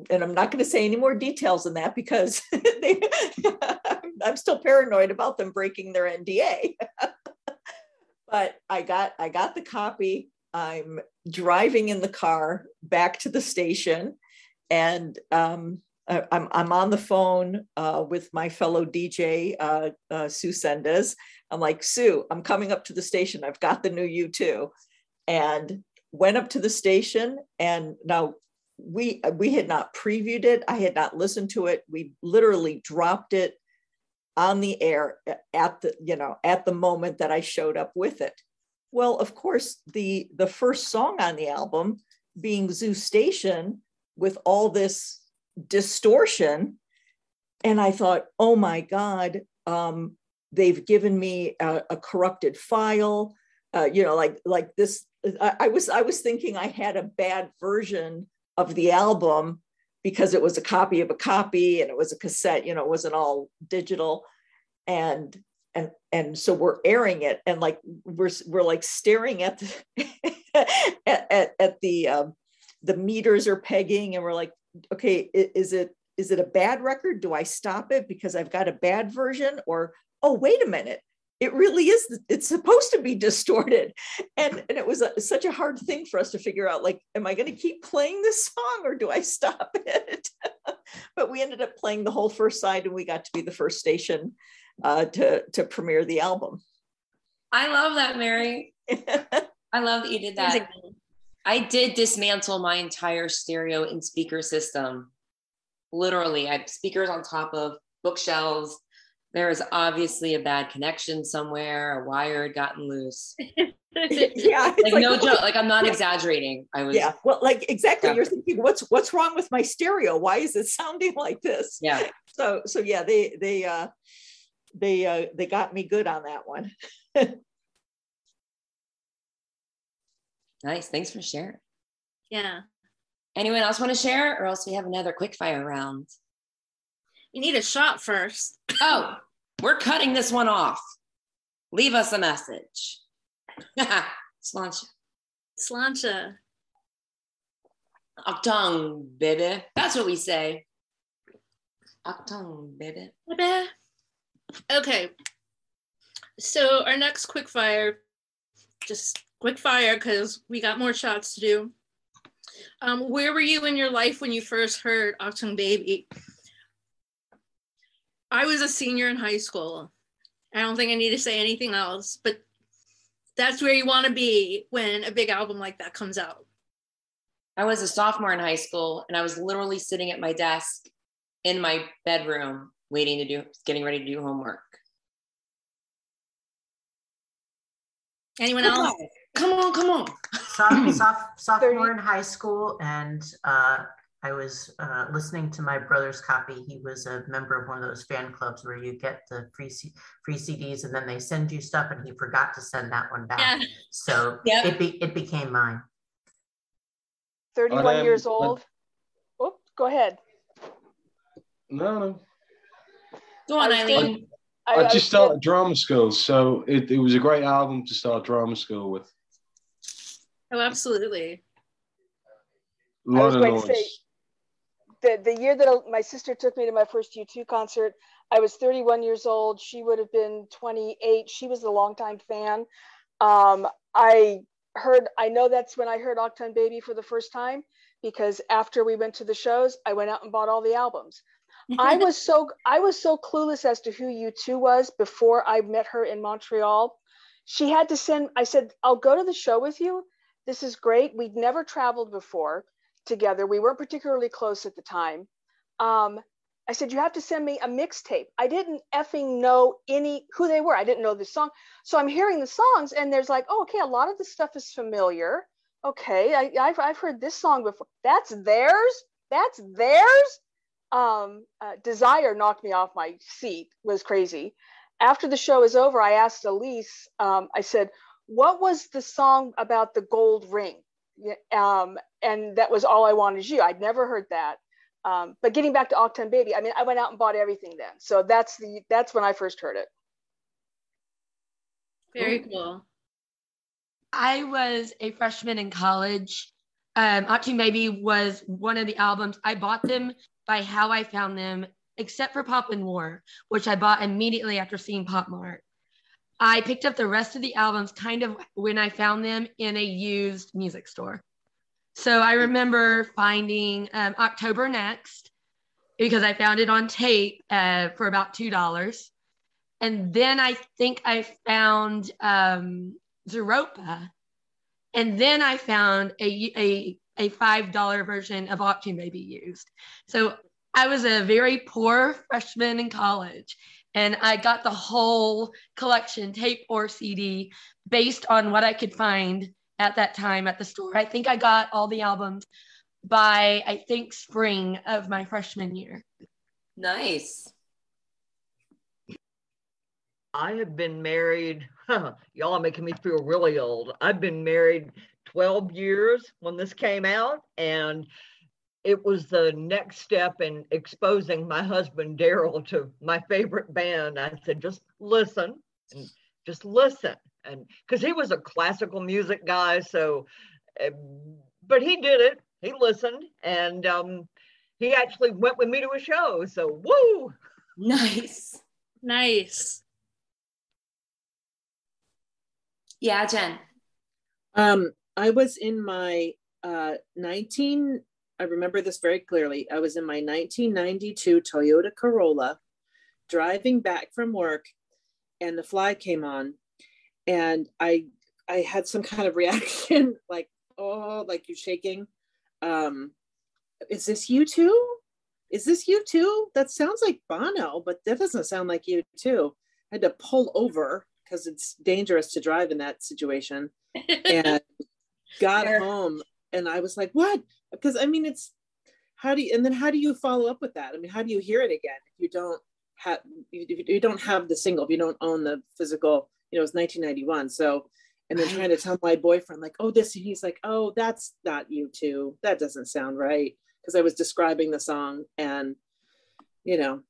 I: and I'm not going to say any more details than that because they, I'm still paranoid about them breaking their NDA. but I got I got the copy. I'm driving in the car back to the station, and um, I'm, I'm on the phone uh, with my fellow DJ, uh, uh, Sue Sendes. I'm like, Sue, I'm coming up to the station. I've got the new U2. And went up to the station. And now we we had not previewed it. I had not listened to it. We literally dropped it on the air at the, you know, at the moment that I showed up with it. Well, of course, the the first song on the album being Zoo Station with all this distortion. And I thought, oh my God, um, they've given me a, a corrupted file. Uh, you know, like like this. I, I was I was thinking I had a bad version of the album because it was a copy of a copy and it was a cassette. You know, it wasn't all digital, and and and so we're airing it and like we're we're like staring at the at, at, at the um, the meters are pegging and we're like okay, is it is it a bad record? Do I stop it because I've got a bad version? Or oh, wait a minute, it really is. It's supposed to be distorted, and and it was a, such a hard thing for us to figure out. Like, am I going to keep playing this song or do I stop it? but we ended up playing the whole first side, and we got to be the first station uh, to to premiere the album.
C: I love that, Mary. I love that you did that. I did dismantle my entire stereo and speaker system. Literally, I had speakers on top of bookshelves. There was obviously a bad connection somewhere. A wire had gotten loose. yeah, like, like, no joke. Like I'm not exaggerating. I was.
I: Yeah. Well, like exactly. Yeah. You're thinking, what's what's wrong with my stereo? Why is it sounding like this?
C: Yeah.
I: So so yeah, they they uh they uh they got me good on that one.
C: Nice. Thanks for sharing.
B: Yeah.
C: Anyone else want to share, or else we have another quick fire round?
B: You need a shot first.
C: oh, we're cutting this one off. Leave us a message. Sláinte.
B: Sláinte.
C: Achtung, baby. That's what we say. Achtung, baby. Baby.
B: Okay. So our next quick fire, just quick fire because we got more shots to do. Um, where were you in your life when you first heard Achtung Baby? I was a senior in high school. I don't think I need to say anything else, but that's where you want to be when a big album like that comes out.
C: I was a sophomore in high school and I was literally sitting at my desk in my bedroom waiting to do getting ready to do homework.
B: Anyone else?
C: Come on, come on.
A: Soph, soph, sophomore in high school, and uh, I was uh, listening to my brother's copy. He was a member of one of those fan clubs where you get the free C- free CDs, and then they send you stuff, and he forgot to send that one back. Yeah. So yep. it be, it became mine.
J: Thirty-one um, years old. Oh, go ahead.
K: No, no.
C: Go on, Eileen.
K: I, I just started drama school, so it, it was a great album to start drama school with.
B: Oh, absolutely.
J: A lot I was of going noise. to say, the, the year that my sister took me to my first U2 concert, I was 31 years old. She would have been 28. She was a longtime fan. Um, I heard, I know that's when I heard Achtung Baby for the first time because after we went to the shows, I went out and bought all the albums. I was so I was so clueless as to who U2 was before I met her in Montreal. She had to send. I said, "I'll go to the show with you. This is great. We'd never traveled before together. We weren't particularly close at the time." Um, I said, "You have to send me a mixtape." I didn't effing know any who they were. I didn't know the song, so I'm hearing the songs, and there's like, "Oh, okay, a lot of the stuff is familiar." Okay, I, I've I've heard this song before. That's theirs. That's theirs um, uh, desire knocked me off my seat was crazy after the show is over i asked elise um, i said what was the song about the gold ring? Um, and that was all i wanted you. I'd never heard that. Um, but getting back to Achtung baby i mean i went out and bought everything then. So that's the that's when i first heard it.
B: Very cool.
D: I was a freshman in college. Um, Achtung Baby was one of the albums. I bought them by how I found them, except for Pop and War, which I bought immediately after seeing Pop Mart. I picked up the rest of the albums kind of when I found them in a used music store. So I remember finding um, October Next because I found it on tape uh, for about two dollars, and then I think I found um, Zooropa, and then I found a a a five dollar version of Achtung Baby used. So I was a very poor freshman in college, and I got the whole collection, tape or CD, based on what I could find at that time at the store. I think I got all the albums by I think spring of my freshman year.
C: Nice.
L: I have been married, y'all are making me feel really old. I've been married 12 years when this came out, and it was the next step in exposing my husband Daryl to my favorite band. I said, just listen and just listen. And because he was a classical music guy, so, uh, but he did it he listened and um, he actually went with me to a show. So woo!
C: Nice.
B: Nice.
C: Yeah, Jen.
G: Um, I was in my uh, 19, I remember this very clearly. I was in my 1992 Toyota Corolla driving back from work and the fly came on and I I had some kind of reaction like oh like you're shaking um, is this U2? Is this U2? That sounds like Bono, but that doesn't sound like you too. I had to pull over because it's dangerous to drive in that situation and got home and I was like, what? Because I mean, it's how do you, and then how do you follow up with that? I mean, how do you hear it again if you don't have, if you don't have the single, if you don't own the physical, you know, it's 1991. So and then trying to tell my boyfriend like oh this and he's like oh that's not U2 that doesn't sound right because i was describing the song and you know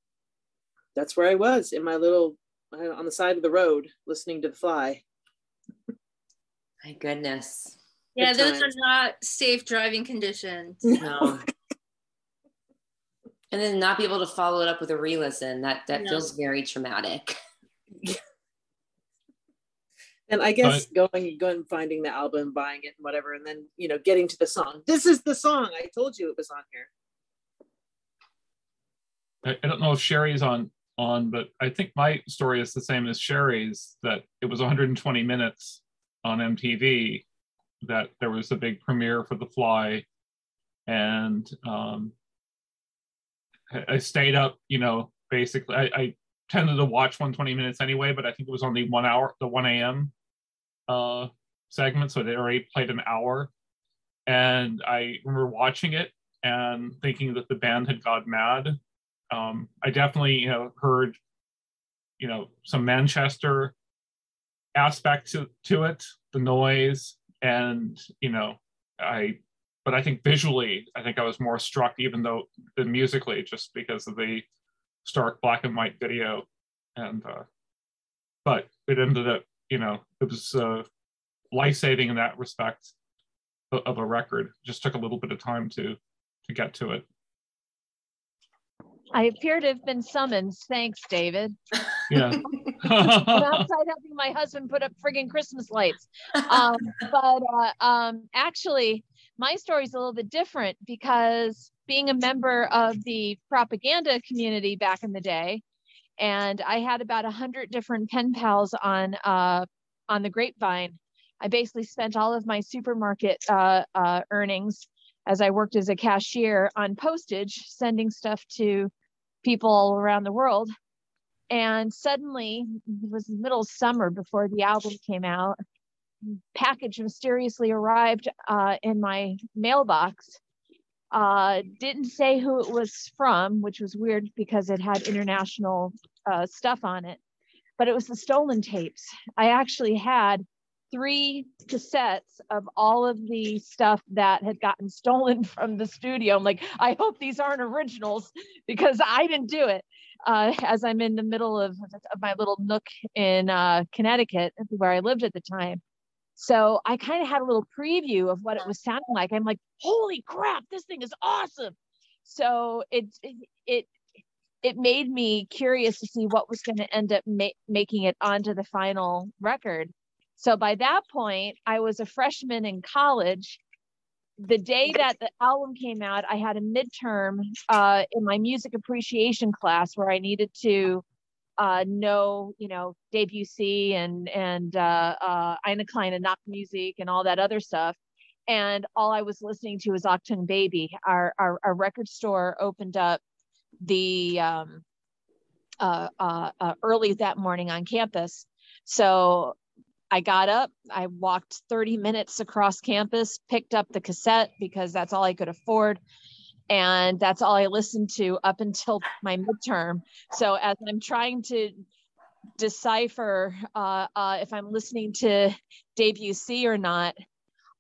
G: that's where i was in my little uh, on the side of the road listening to the fly
C: my goodness
B: yeah those are not safe driving conditions no
C: and then not be able to follow it up with a re-listen that that no. feels very traumatic
G: and I guess but, going going finding the album, buying it, and whatever, and then you know getting to the song. This is the song. I told you it was on here.
H: I, I don't know if Sherry's on on, but I think my story is the same as Sherry's. That it was 120 minutes on MTV. That there was a big premiere for The Fly, and um, I stayed up. You know, basically, I, I tended to watch 120 minutes anyway, but I think it was only one hour, the 1 a.m uh, segment, so they already played an hour. And I remember watching it and thinking that the band had gone mad. Um, I definitely, you know, heard, you know, some Manchester aspect to, to it, the noise, and you know, I. But I think visually, I think I was more struck, even though than musically, just because of the stark black and white video. And uh, but it ended up you know, it was uh, life saving in that respect of a record. Just took a little bit of time to to get to it.
E: I appear to have been summoned. Thanks, David.
H: Yeah.
E: I'm outside helping my husband put up friggin' Christmas lights. Um, but uh, um, actually, my story is a little bit different because being a member of the propaganda community back in the day, and I had about a hundred different pen pals on uh, on the grapevine. I basically spent all of my supermarket uh, uh, earnings as I worked as a cashier on postage, sending stuff to people all around the world. And suddenly, it was the middle of summer before the album came out. Package mysteriously arrived uh, in my mailbox uh, didn't say who it was from, which was weird because it had international uh, stuff on it, but it was the stolen tapes. I actually had three cassettes of all of the stuff that had gotten stolen from the studio. I'm like, I hope these aren't originals because I didn't do it. Uh, as I'm in the middle of, of my little nook in uh, Connecticut, where I lived at the time. So I kind of had a little preview of what it was sounding like. I'm like, holy crap, this thing is awesome. So it it it made me curious to see what was going to end up ma- making it onto the final record. So by that point, I was a freshman in college, the day that the album came out, I had a midterm uh, in my music appreciation class where I needed to uh, know, you know, Debussy and and uh, uh, Eine kleine Nachtmusik and all that other stuff. And all I was listening to was Achtung Baby. Our, our, our record store opened up the um, uh, uh, uh, early that morning on campus. So I got up, I walked 30 minutes across campus, picked up the cassette because that's all I could afford. And that's all I listened to up until my midterm. So as I'm trying to decipher uh, uh, if I'm listening to Debussy or not,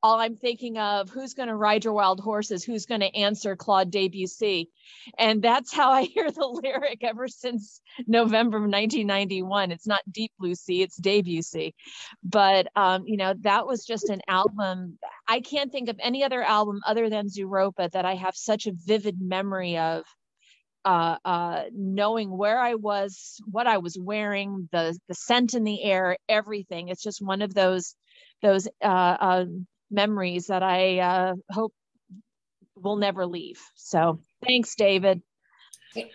E: all I'm thinking of who's going to ride your wild horses, who's going to answer Claude Debussy. And that's how I hear the lyric ever since November of 1991. It's not Deep Blue Sea, it's Debussy. But, um, you know, that was just an album. I can't think of any other album other than Zooropa that I have such a vivid memory of. Uh, uh, knowing where I was, what I was wearing, the the scent in the air, everything. It's just one of those those uh, um, memories that I uh, hope will never leave. So thanks, David.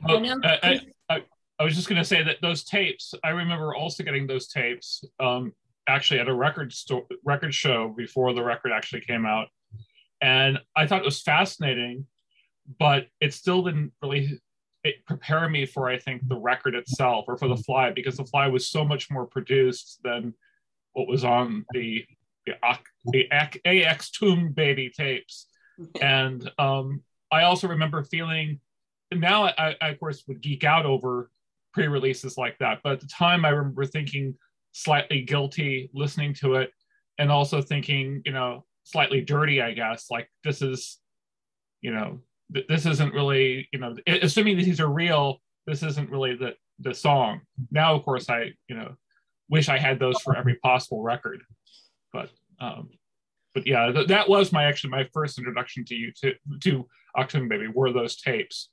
H: Well, I, I, I, I, was just going to say that those tapes, I remember also getting those tapes um, actually at a record store, record show before the record actually came out. And I thought it was fascinating, but it still didn't really prepare me for, I think, the record itself or for the fly, because the fly was so much more produced than what was on the the, Achtung Baby tapes. And um, I also remember feeling, now I, I, of course, would geek out over pre releases like that. But at the time, I remember thinking slightly guilty listening to it and also thinking, you know, slightly dirty, I guess. Like, this is, you know, th- this isn't really, you know, assuming these are real, this isn't really the, the song. Now, of course, I, you know, wish I had those for every possible record but um, but yeah, th- that was my actually my first introduction to you to to Achtung Baby were those tapes.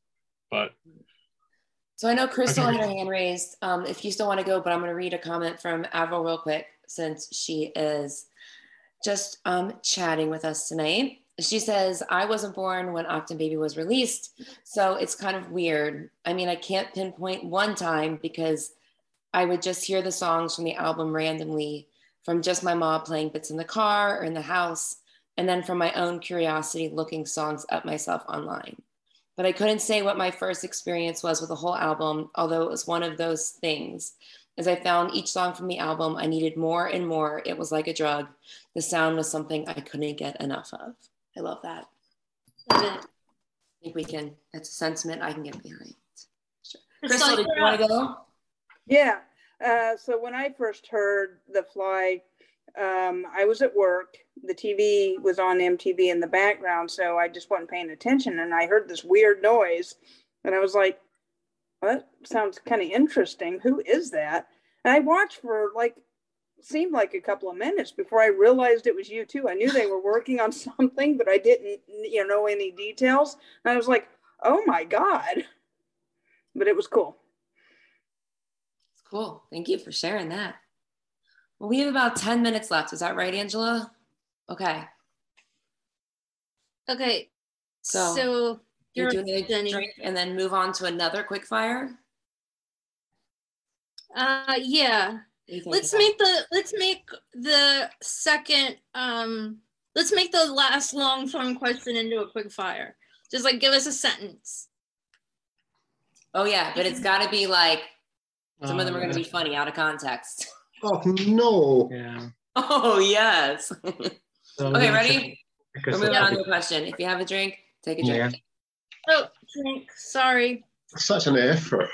H: But
C: so I know Crystal had her hand raised. Um, if you still want to go, but I'm going to read a comment from Avril real quick since she is just um, chatting with us tonight. She says, I wasn't born when Achtung Baby was released, so it's kind of weird. I mean, I can't pinpoint one time because I would just hear the songs from the album randomly from just my mom playing bits in the car or in the house, and then from my own curiosity looking songs up myself online. But I couldn't say what my first experience was with the whole album, although it was one of those things. As I found each song from the album, I needed more and more. It was like a drug. The sound was something I couldn't get enough of. I love that. I think we can, that's a sentiment I can get behind. Sure. Crystal, did you want to go?
M: Yeah. Uh, so when I first heard The Fly, um, I was at work. The TV was on MTV in the background, so I just wasn't paying attention. And I heard this weird noise, and I was like, well, "That sounds kind of interesting. Who is that?" And I watched for like seemed like a couple of minutes before I realized it was U2. I knew they were working on something, but I didn't, you know, know any details. And I was like, "Oh my god!" But it was cool.
C: Cool. Thank you for sharing that. Well, we have about 10 minutes left. Is that right, Angela? Okay.
B: Okay. So, so
C: you're doing a drink and then move on to another quick fire?
B: Uh yeah. Let's make the let's make the second um let's make the last long form question into a quick fire. Just like give us a sentence.
C: Oh yeah, but it's got to be like some of them are going to be funny out of context.
K: Oh no!
C: Yeah. Oh yes. okay, ready? We're moving on to a question. If you have a drink, take a drink.
B: Yeah. Oh, drink. Sorry.
K: Such an effort.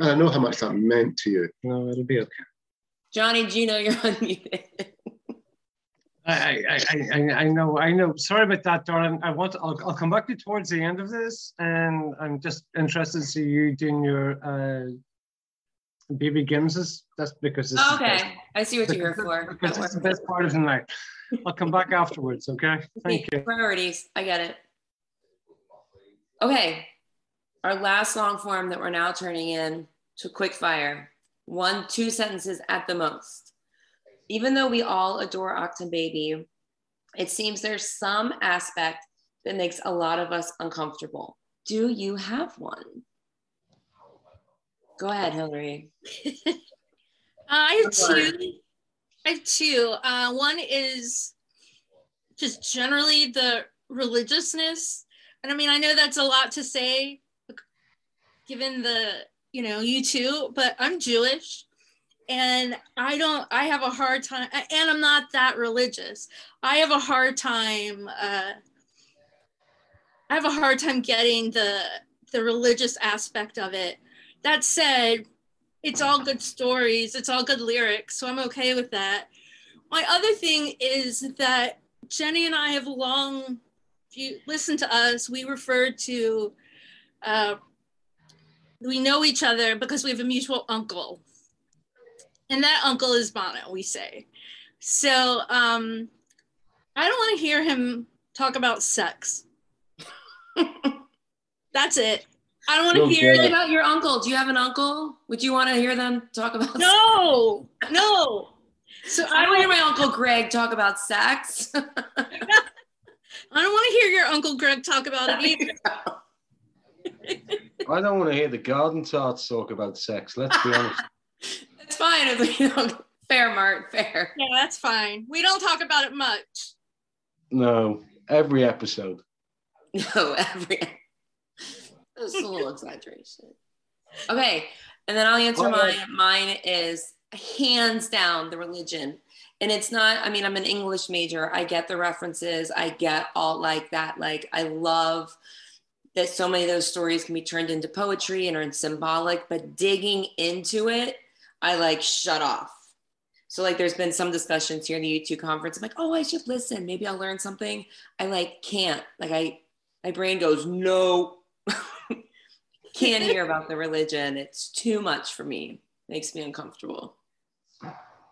K: And I know how much that meant to you. No, it'll be okay.
C: Johnny, do you know you're unmuted?
N: I, I, I, I know, I know. Sorry about that, Doran. I want, to, I'll, I'll come back to you towards the end of this, and I'm just interested to see you doing your uh, BB Gims that's because
C: oh, okay. I see what you're here for.
N: Because it's the best part of the night. I'll come back afterwards. Okay. Thank you.
C: Priorities. I get it. Okay. Our last long form that we're now turning in to quick fire. One, two sentences at the most. Even though we all adore Achtung Baby, it seems there's some aspect that makes a lot of us uncomfortable. Do you have one? Go ahead, Hillary.
B: uh, I have two. I have two. Uh, one is just generally the religiousness. And I mean, I know that's a lot to say given the, you know, U2, but I'm Jewish and I don't, I have a hard time, and I'm not that religious. I have a hard time, uh, I have a hard time getting the, the religious aspect of it. That said, it's all good stories, it's all good lyrics, so I'm okay with that. My other thing is that Jenny and I have long, if you listen to us, we refer to, uh, we know each other because we have a mutual uncle and that uncle is Bono, we say. So um, I don't want to hear him talk about sex. That's it. I don't want to hear
C: it. about your uncle. Do you have an uncle? Would you want to hear them talk about?
B: No, sex? no.
C: So I don't hear my uncle Greg talk about sex. I
B: don't want to hear your uncle Greg talk about it either.
K: I don't want to hear the garden tarts talk about sex. Let's be honest.
C: It's fine if we don't. Fair, Mart. Fair.
B: Yeah, that's fine. We don't talk about it much.
K: No, every episode.
C: No, every. That's a little exaggeration. Okay, and then I'll answer mine. Mine is hands down the religion. And it's not, I mean, I'm an English major. I get the references. I get all like that. Like, I love that so many of those stories can be turned into poetry and are symbolic, but digging into it I like shut off. So like there's been some discussions here in the U2 conference. I'm like, oh, I should listen. Maybe I'll learn something. I like can't. Like I my brain goes, no. can't hear about the religion. It's too much for me. Makes me uncomfortable.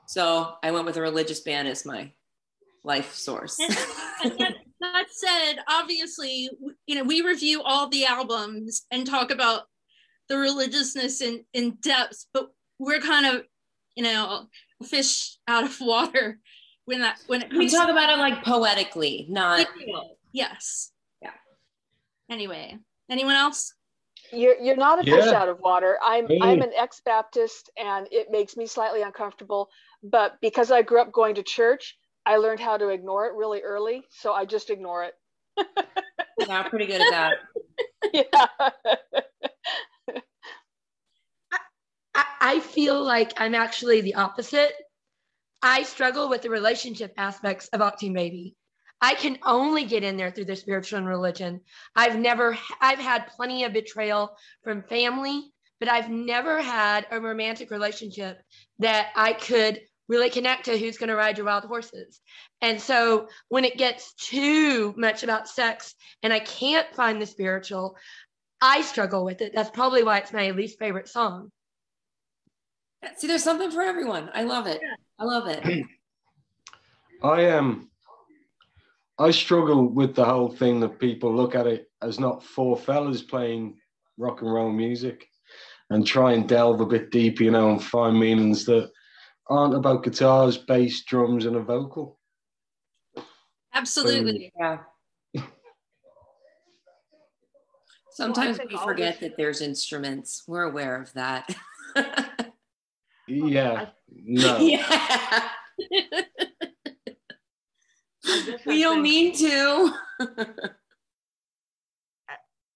C: So I went with a religious band as my life source.
B: and, and that, that said, obviously, you know, we review all the albums and talk about the religiousness in, in depth, but we're kind of, you know, fish out of water when that when it
C: we talk about it like poetically, not
B: yes. Yeah. Anyway, anyone else?
J: You're you're not a fish yeah. out of water. I'm hey. I'm an ex-Baptist and it makes me slightly uncomfortable. But because I grew up going to church, I learned how to ignore it really early. So I just ignore it.
C: yeah, pretty good at that.
J: yeah.
D: I I feel like I'm actually the opposite. I struggle with the relationship aspects of Achtung Baby. I can only get in there through the spiritual and religion. I've never, I've had plenty of betrayal from family, but I've never had a romantic relationship that I could really connect to who's going to ride your wild horses. And so when it gets too much about sex and I can't find the spiritual, I struggle with it. That's probably why it's my least favorite song.
C: See, there's something for everyone. I love it. I love it.
K: I am. Um, I struggle with the whole thing that people look at it as not four fellas playing rock and roll music and try and delve a bit deeper, you know, and find meanings that aren't about guitars, bass, drums, and a vocal.
B: Absolutely.
C: Um, yeah. Sometimes well, we forget that there's instruments. We're aware of that.
K: Yeah. No.
C: Yeah. We don't mean to.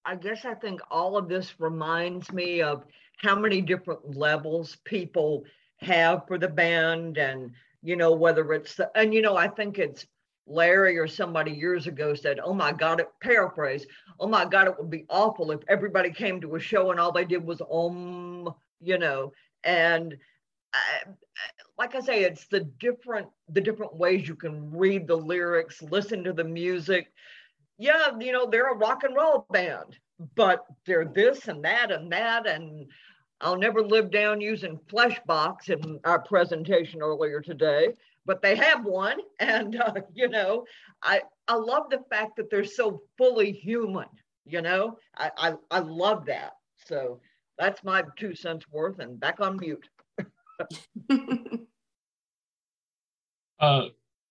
L: I guess I think all of this reminds me of how many different levels people have for the band and you know whether it's the, and you know I think it's Larry or somebody years ago said, "Oh my God!" It paraphrase, "Oh my God!" It would be awful if everybody came to a show and all they did was um, you know, and like I say, it's the different the different ways you can read the lyrics, listen to the music. Yeah, you know, they're a rock and roll band, but they're this and that and that. And I'll never live down using Fleshbox in our presentation earlier today, but they have one. And uh, you know, I I love the fact that they're so fully human. You know, I I, I love that. So that's my two cents worth. And back on mute.
H: uh,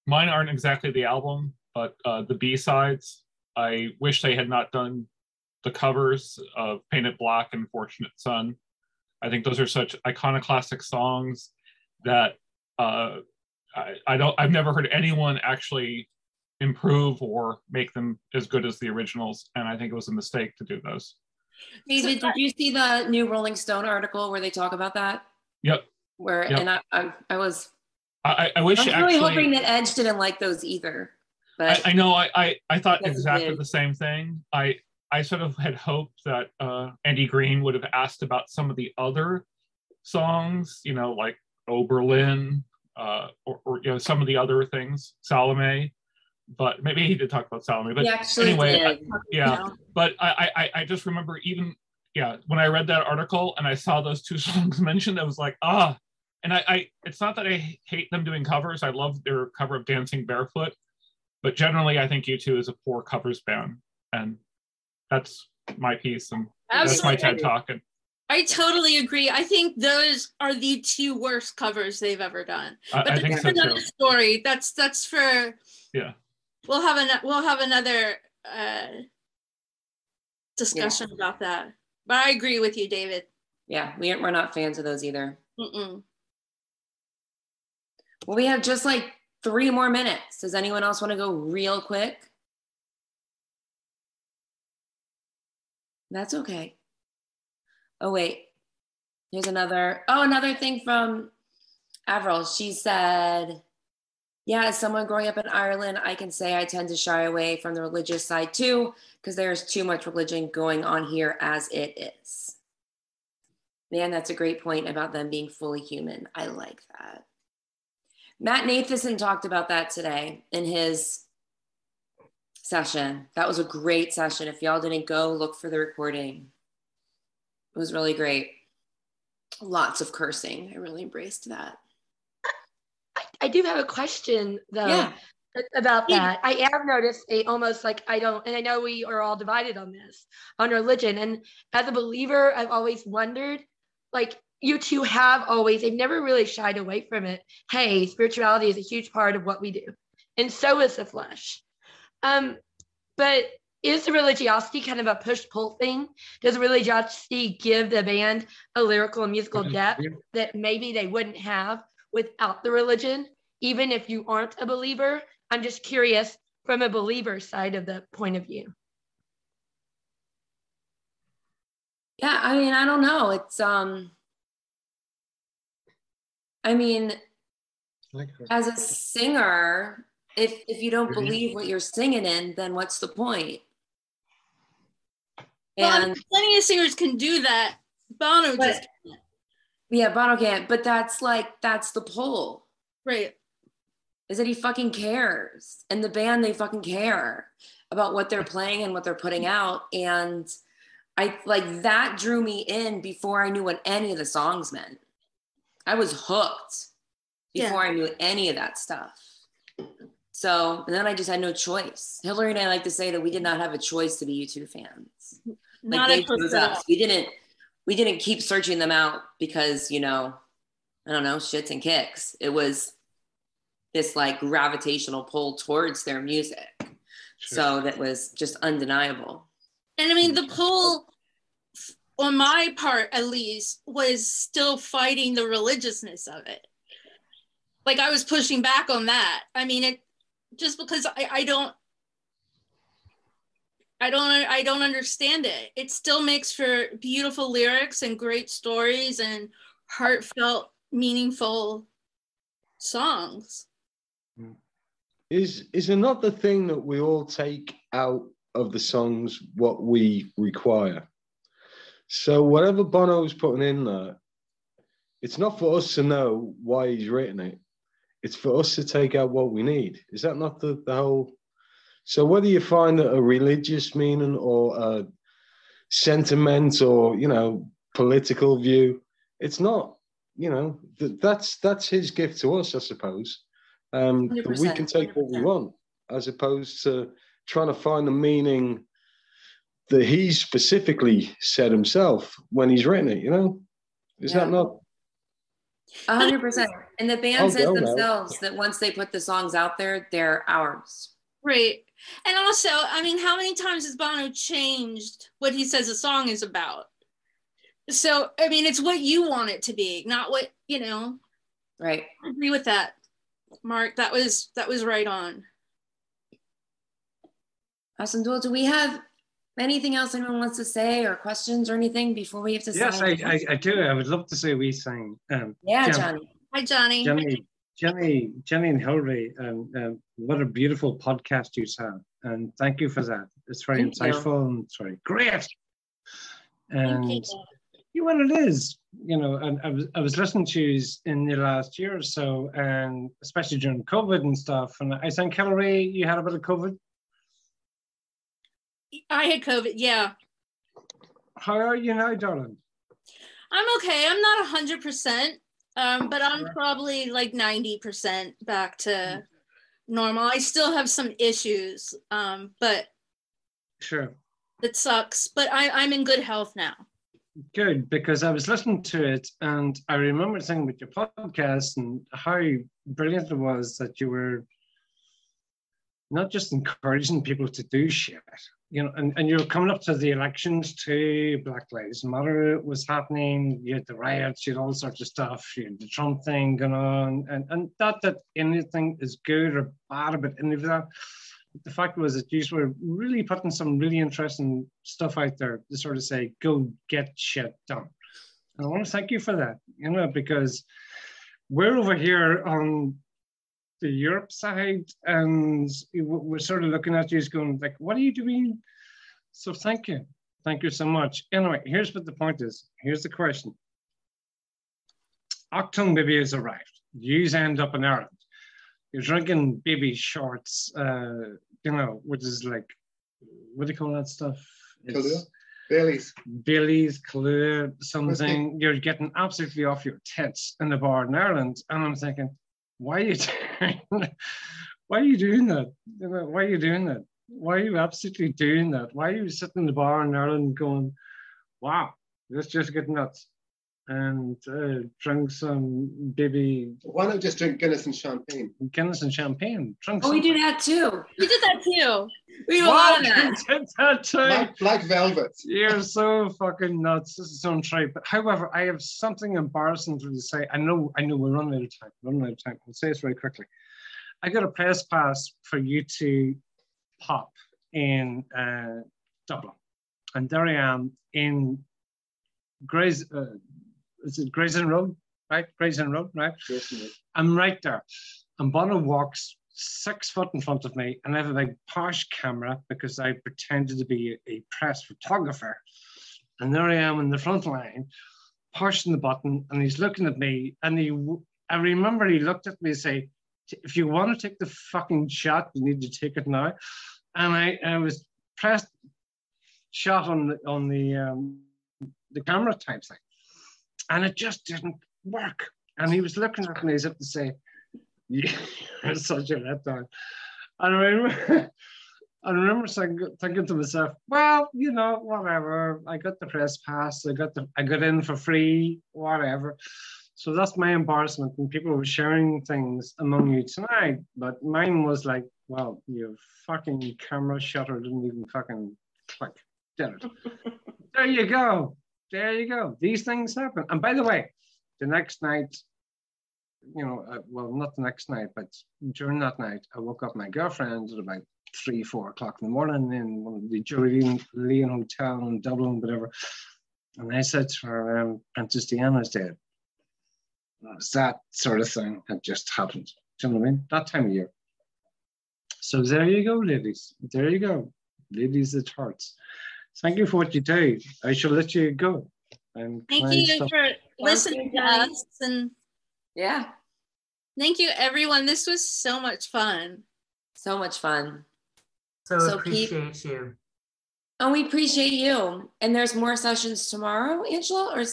H: mine aren't exactly the album, but uh, the B sides. I wish they had not done the covers of Painted Black and Fortunate Son. I think those are such iconoclastic songs that uh, I, I don't. I've never heard anyone actually improve or make them as good as the originals, and I think it was a mistake to do those.
C: David, did you see the new Rolling Stone article where they talk about that?
H: Yep.
C: Where
H: Yep.
C: and I, I, I was
H: I, I wish
C: I was
H: actually.
C: really hoping that Edge didn't like those either. But
H: I, I know I, I, I thought exactly the same thing. I I sort of had hoped that uh, Andy Green would have asked about some of the other songs, you know, like Oberlin, uh, or, or you know some of the other things, Salome. But maybe he did talk about Salome. But anyway. I- yeah.
C: Yeah.
H: But I, I I just remember even yeah when I read that article and I saw those two songs mentioned, I was like ah. And I, I it's not that I hate them doing covers. I love their cover of Dancing Barefoot, but generally I think U2 is a poor covers band, and that's my piece and that's my TED
B: Absolutely.
H: talk. And
B: I totally agree. I think those are the two worst covers they've ever done. But
H: I
B: that's
H: think so,
B: another
H: too.
B: story. That's that's for
H: yeah,
B: we'll have an we'll have another uh, discussion about that. But I agree with you, David.
C: yeah, we we're not fans of those either.
B: Mm-mm.
C: Well, we have just like three more minutes. Does anyone else want to go real quick? That's okay. Oh, wait. Here's another. Oh, another thing from Avril. She said, Yeah, as someone growing up in Ireland, I can say I tend to shy away from the religious side too, because there's too much religion going on here as it is. Man, that's a great point about them being fully human. I like that. Matt Nathanson talked about that today in his session. That was a great session. If y'all didn't go, look for the recording. It was really great. Lots of cursing. I really embraced that.
D: I do have a question though
C: Yeah.
D: about that. I have noticed a almost like I don't, and I know we are all divided on this on religion. And as a believer, I've always wondered, like U2 have always, they've never really shied away from it. Hey, spirituality is a huge part of what we do, and so is the flesh. Um, but is the religiosity kind of a push pull thing? Does religiosity give the band a lyrical and musical depth that maybe they wouldn't have without the religion, even if you aren't a believer? I'm just curious from a believer side of the point of view.
C: Yeah, I mean, I don't know. It's um I mean, as a singer, if if you don't believe what you're singing in, then what's the point?
B: Well,
C: And
B: plenty of singers can do that. Bono
C: But-
B: just
C: yeah, Bono can't, but that's like that's the pull.
B: Right.
C: Is that he fucking cares. And the band they fucking care about what they're playing and what they're putting out. And I like that drew me in before I knew what any of the songs meant. I was hooked before
B: Yeah.
C: I knew any of that stuff. So and then I just had no choice. Hillary and I like to say that we did not have a choice to be U2 fans. Like
B: Not
C: they
B: a choice
C: chose us. We didn't we didn't keep searching them out because, you know, I don't know, shits and kicks. It was this like gravitational pull towards their music. So that was just undeniable.
B: And I mean, the pull, on my part at least, was still fighting the religiousness of it. Like I was pushing back on that. I mean, it just because I, I don't, I don't, I don't understand it. It still makes for beautiful lyrics and great stories and heartfelt, meaningful songs.
K: Is is another thing that we all take out of the songs what we require? So whatever Bono's putting in there, it's not for us to know why he's written it. It's for us to take out what we need. Is that not the, the whole? So whether you find a religious meaning or a sentiment or you know political view, it's not. You know th- that's that's his gift to us, I suppose. Um, we can take what we want, as opposed to trying to find the meaning that he specifically said himself when he's written it. You know, is
C: Yeah.
K: that not?
C: Hundred percent. And the band
K: I'll
C: says
K: go now.
C: themselves that once they put the songs out there, they're ours.
B: Right. And also, I mean, how many times has Bono changed what he says a song is about? So, I mean, it's what you want it to be, not what, you know.
C: Right.
B: I agree with that. Mark, that was that was right on.
C: Awesome. Well, do we have anything else anyone wants to say or questions or anything before we have to
N: yes I, I, I, do. I would love to say we thing um,
C: yeah johnny.
B: Hi johnny.
N: Jenny jenny jenny and hillary um, um, what a beautiful podcast you have and thank you for that. It's very thank insightful you. and it's very great. And you. what it is you know and I was, I was listening to you in the last year or so and especially during covid and stuff and i think hillary you had a bit of covid
B: I had COVID. Yeah.
N: How are you now, darling?
B: I'm okay. I'm not hundred percent, um, but I'm probably like ninety percent back to normal. I still have some issues, um, but
N: sure,
B: it sucks. But I, I'm in good health now.
N: Good, because I was listening to it and I remember saying with your podcast and how brilliant it was that you were not just encouraging people to do shit, you know, and, and you're coming up to the elections too. Black Lives Matter was happening. You had the riots. You had all sorts of stuff. You had the Trump thing going on, and and not that anything is good or bad about any of that. The fact was that you were really putting some really interesting stuff out there to sort of say, "Go get shit done." And I want to thank you for that. You know, because we're over here on the Europe side, and we're sort of looking at you as going like, "What are you doing?" So thank you, thank you so much. Anyway, here's what the point is. Here's the question: Achtung baby has arrived. You end up in Ireland. You're drinking baby shorts, uh, you know, which is like, what do you call that stuff?
O: Kahlua? Bailey's.
N: Bailey's, Kahlua, something. You're getting absolutely off your tits in the bar in Ireland. And I'm thinking, why are you doing why are you doing that? Why are you doing that? Why are you absolutely doing that? Why are you sitting in the bar in Ireland going, wow, let's just get nuts and uh, drink some baby.
O: Why not just drink Guinness and champagne?
N: Guinness and champagne. Drink
C: oh, we do that too.
B: We did that too.
C: We do a lot of that.
N: did that too.
O: Black, black velvet.
N: You're so fucking nuts. This is untrue. But however, I have something embarrassing to say. I know, I know, we're running out of time. running out of time. I'll say this very quickly. I got a press pass for you to pop in uh, Dublin, and there I am in Gray's. Uh, is it Grayson Road, right? Grayson Road, right? Grayson Road. I'm right there. And Bono walks six foot in front of me, and I have a big posh camera because I pretended to be a, press photographer. And there I am in the front line, pushing the button, and he's looking at me. And he, I remember he looked at me and say, "If you want to take the fucking shot, you need to take it now." And I, I was pressed shot on the on the um, the camera type thing and it just didn't work. And he was looking at me as if to say, You're such a letdown. And I remember, I remember thinking to myself, well, you know, whatever. I got the press pass. I got the, I got in for free, whatever. So that's my embarrassment. And people were sharing things among you tonight, but mine was like, well, your fucking camera shutter didn't even fucking click, did it? there you go there you go. These things happen. And by the way, the next night, you know, uh, well, not the next night, but during that night, I woke up my girlfriend at about three, four o'clock in the morning in one of the Drury Lane Hotel in Dublin, whatever. And I said to her, um, Princess Diana's dead. That sort of thing had just happened. Do you know what I mean? That time of year. So there you go, ladies. There you go. Ladies at hearts. Thank you for what you do. I shall let you go.
B: And thank you stop? for listening to us and
C: yeah.
B: Thank you everyone. This was so much fun.
C: So much fun.
A: So, so appreciate keep... you.
C: And we appreciate you. And there's more sessions tomorrow, Angela, or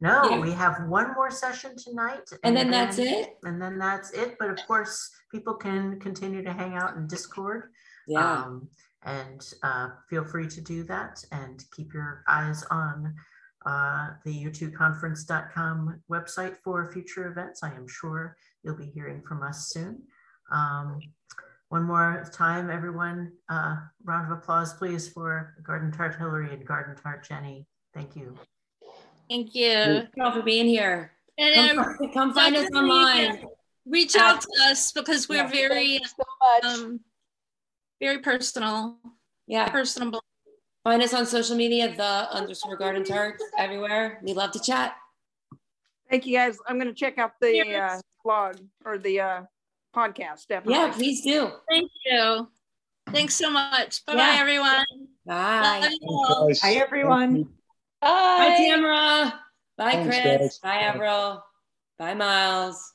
A: no, yeah. we have one more session tonight.
C: And, and then, then, that's it.
A: And then that's it. But of course, people can continue to hang out in Discord.
C: Yeah. Um,
A: and uh, feel free to do that and keep your eyes on uh, the u2conference.com website for future events. I am sure you'll be hearing from us soon. Um, one more time, everyone, uh, round of applause, please, for Garden Tart Hillary and Garden Tart Jenny. Thank you.
B: Thank you.
C: Thank you all for being here.
B: And
C: come,
B: um,
C: come find us online.
B: Reach out to us because we're
J: Yeah.
B: very,
J: so much.
B: um, very personal,
C: Yeah.
B: personable.
C: Find us on social media, the underscore garden tarts everywhere. We love to chat.
M: Thank you guys. I'm going to check out the uh, blog or the uh, podcast. Definitely.
C: Yeah, please do.
B: Thank you. Thanks so much. Bye bye,
C: Yeah.
B: everyone.
C: Bye.
B: Love you
I: Hi, everyone.
K: thank.
C: Bye,
E: Bye.
C: Tamara. Bye,
K: Thanks,
C: Chris.
K: guys.
C: Bye, Avril. Bye, Miles.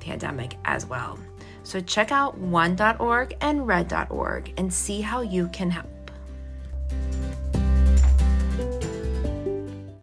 P: pandemic as well. So check out one.org and red.org and see how you can help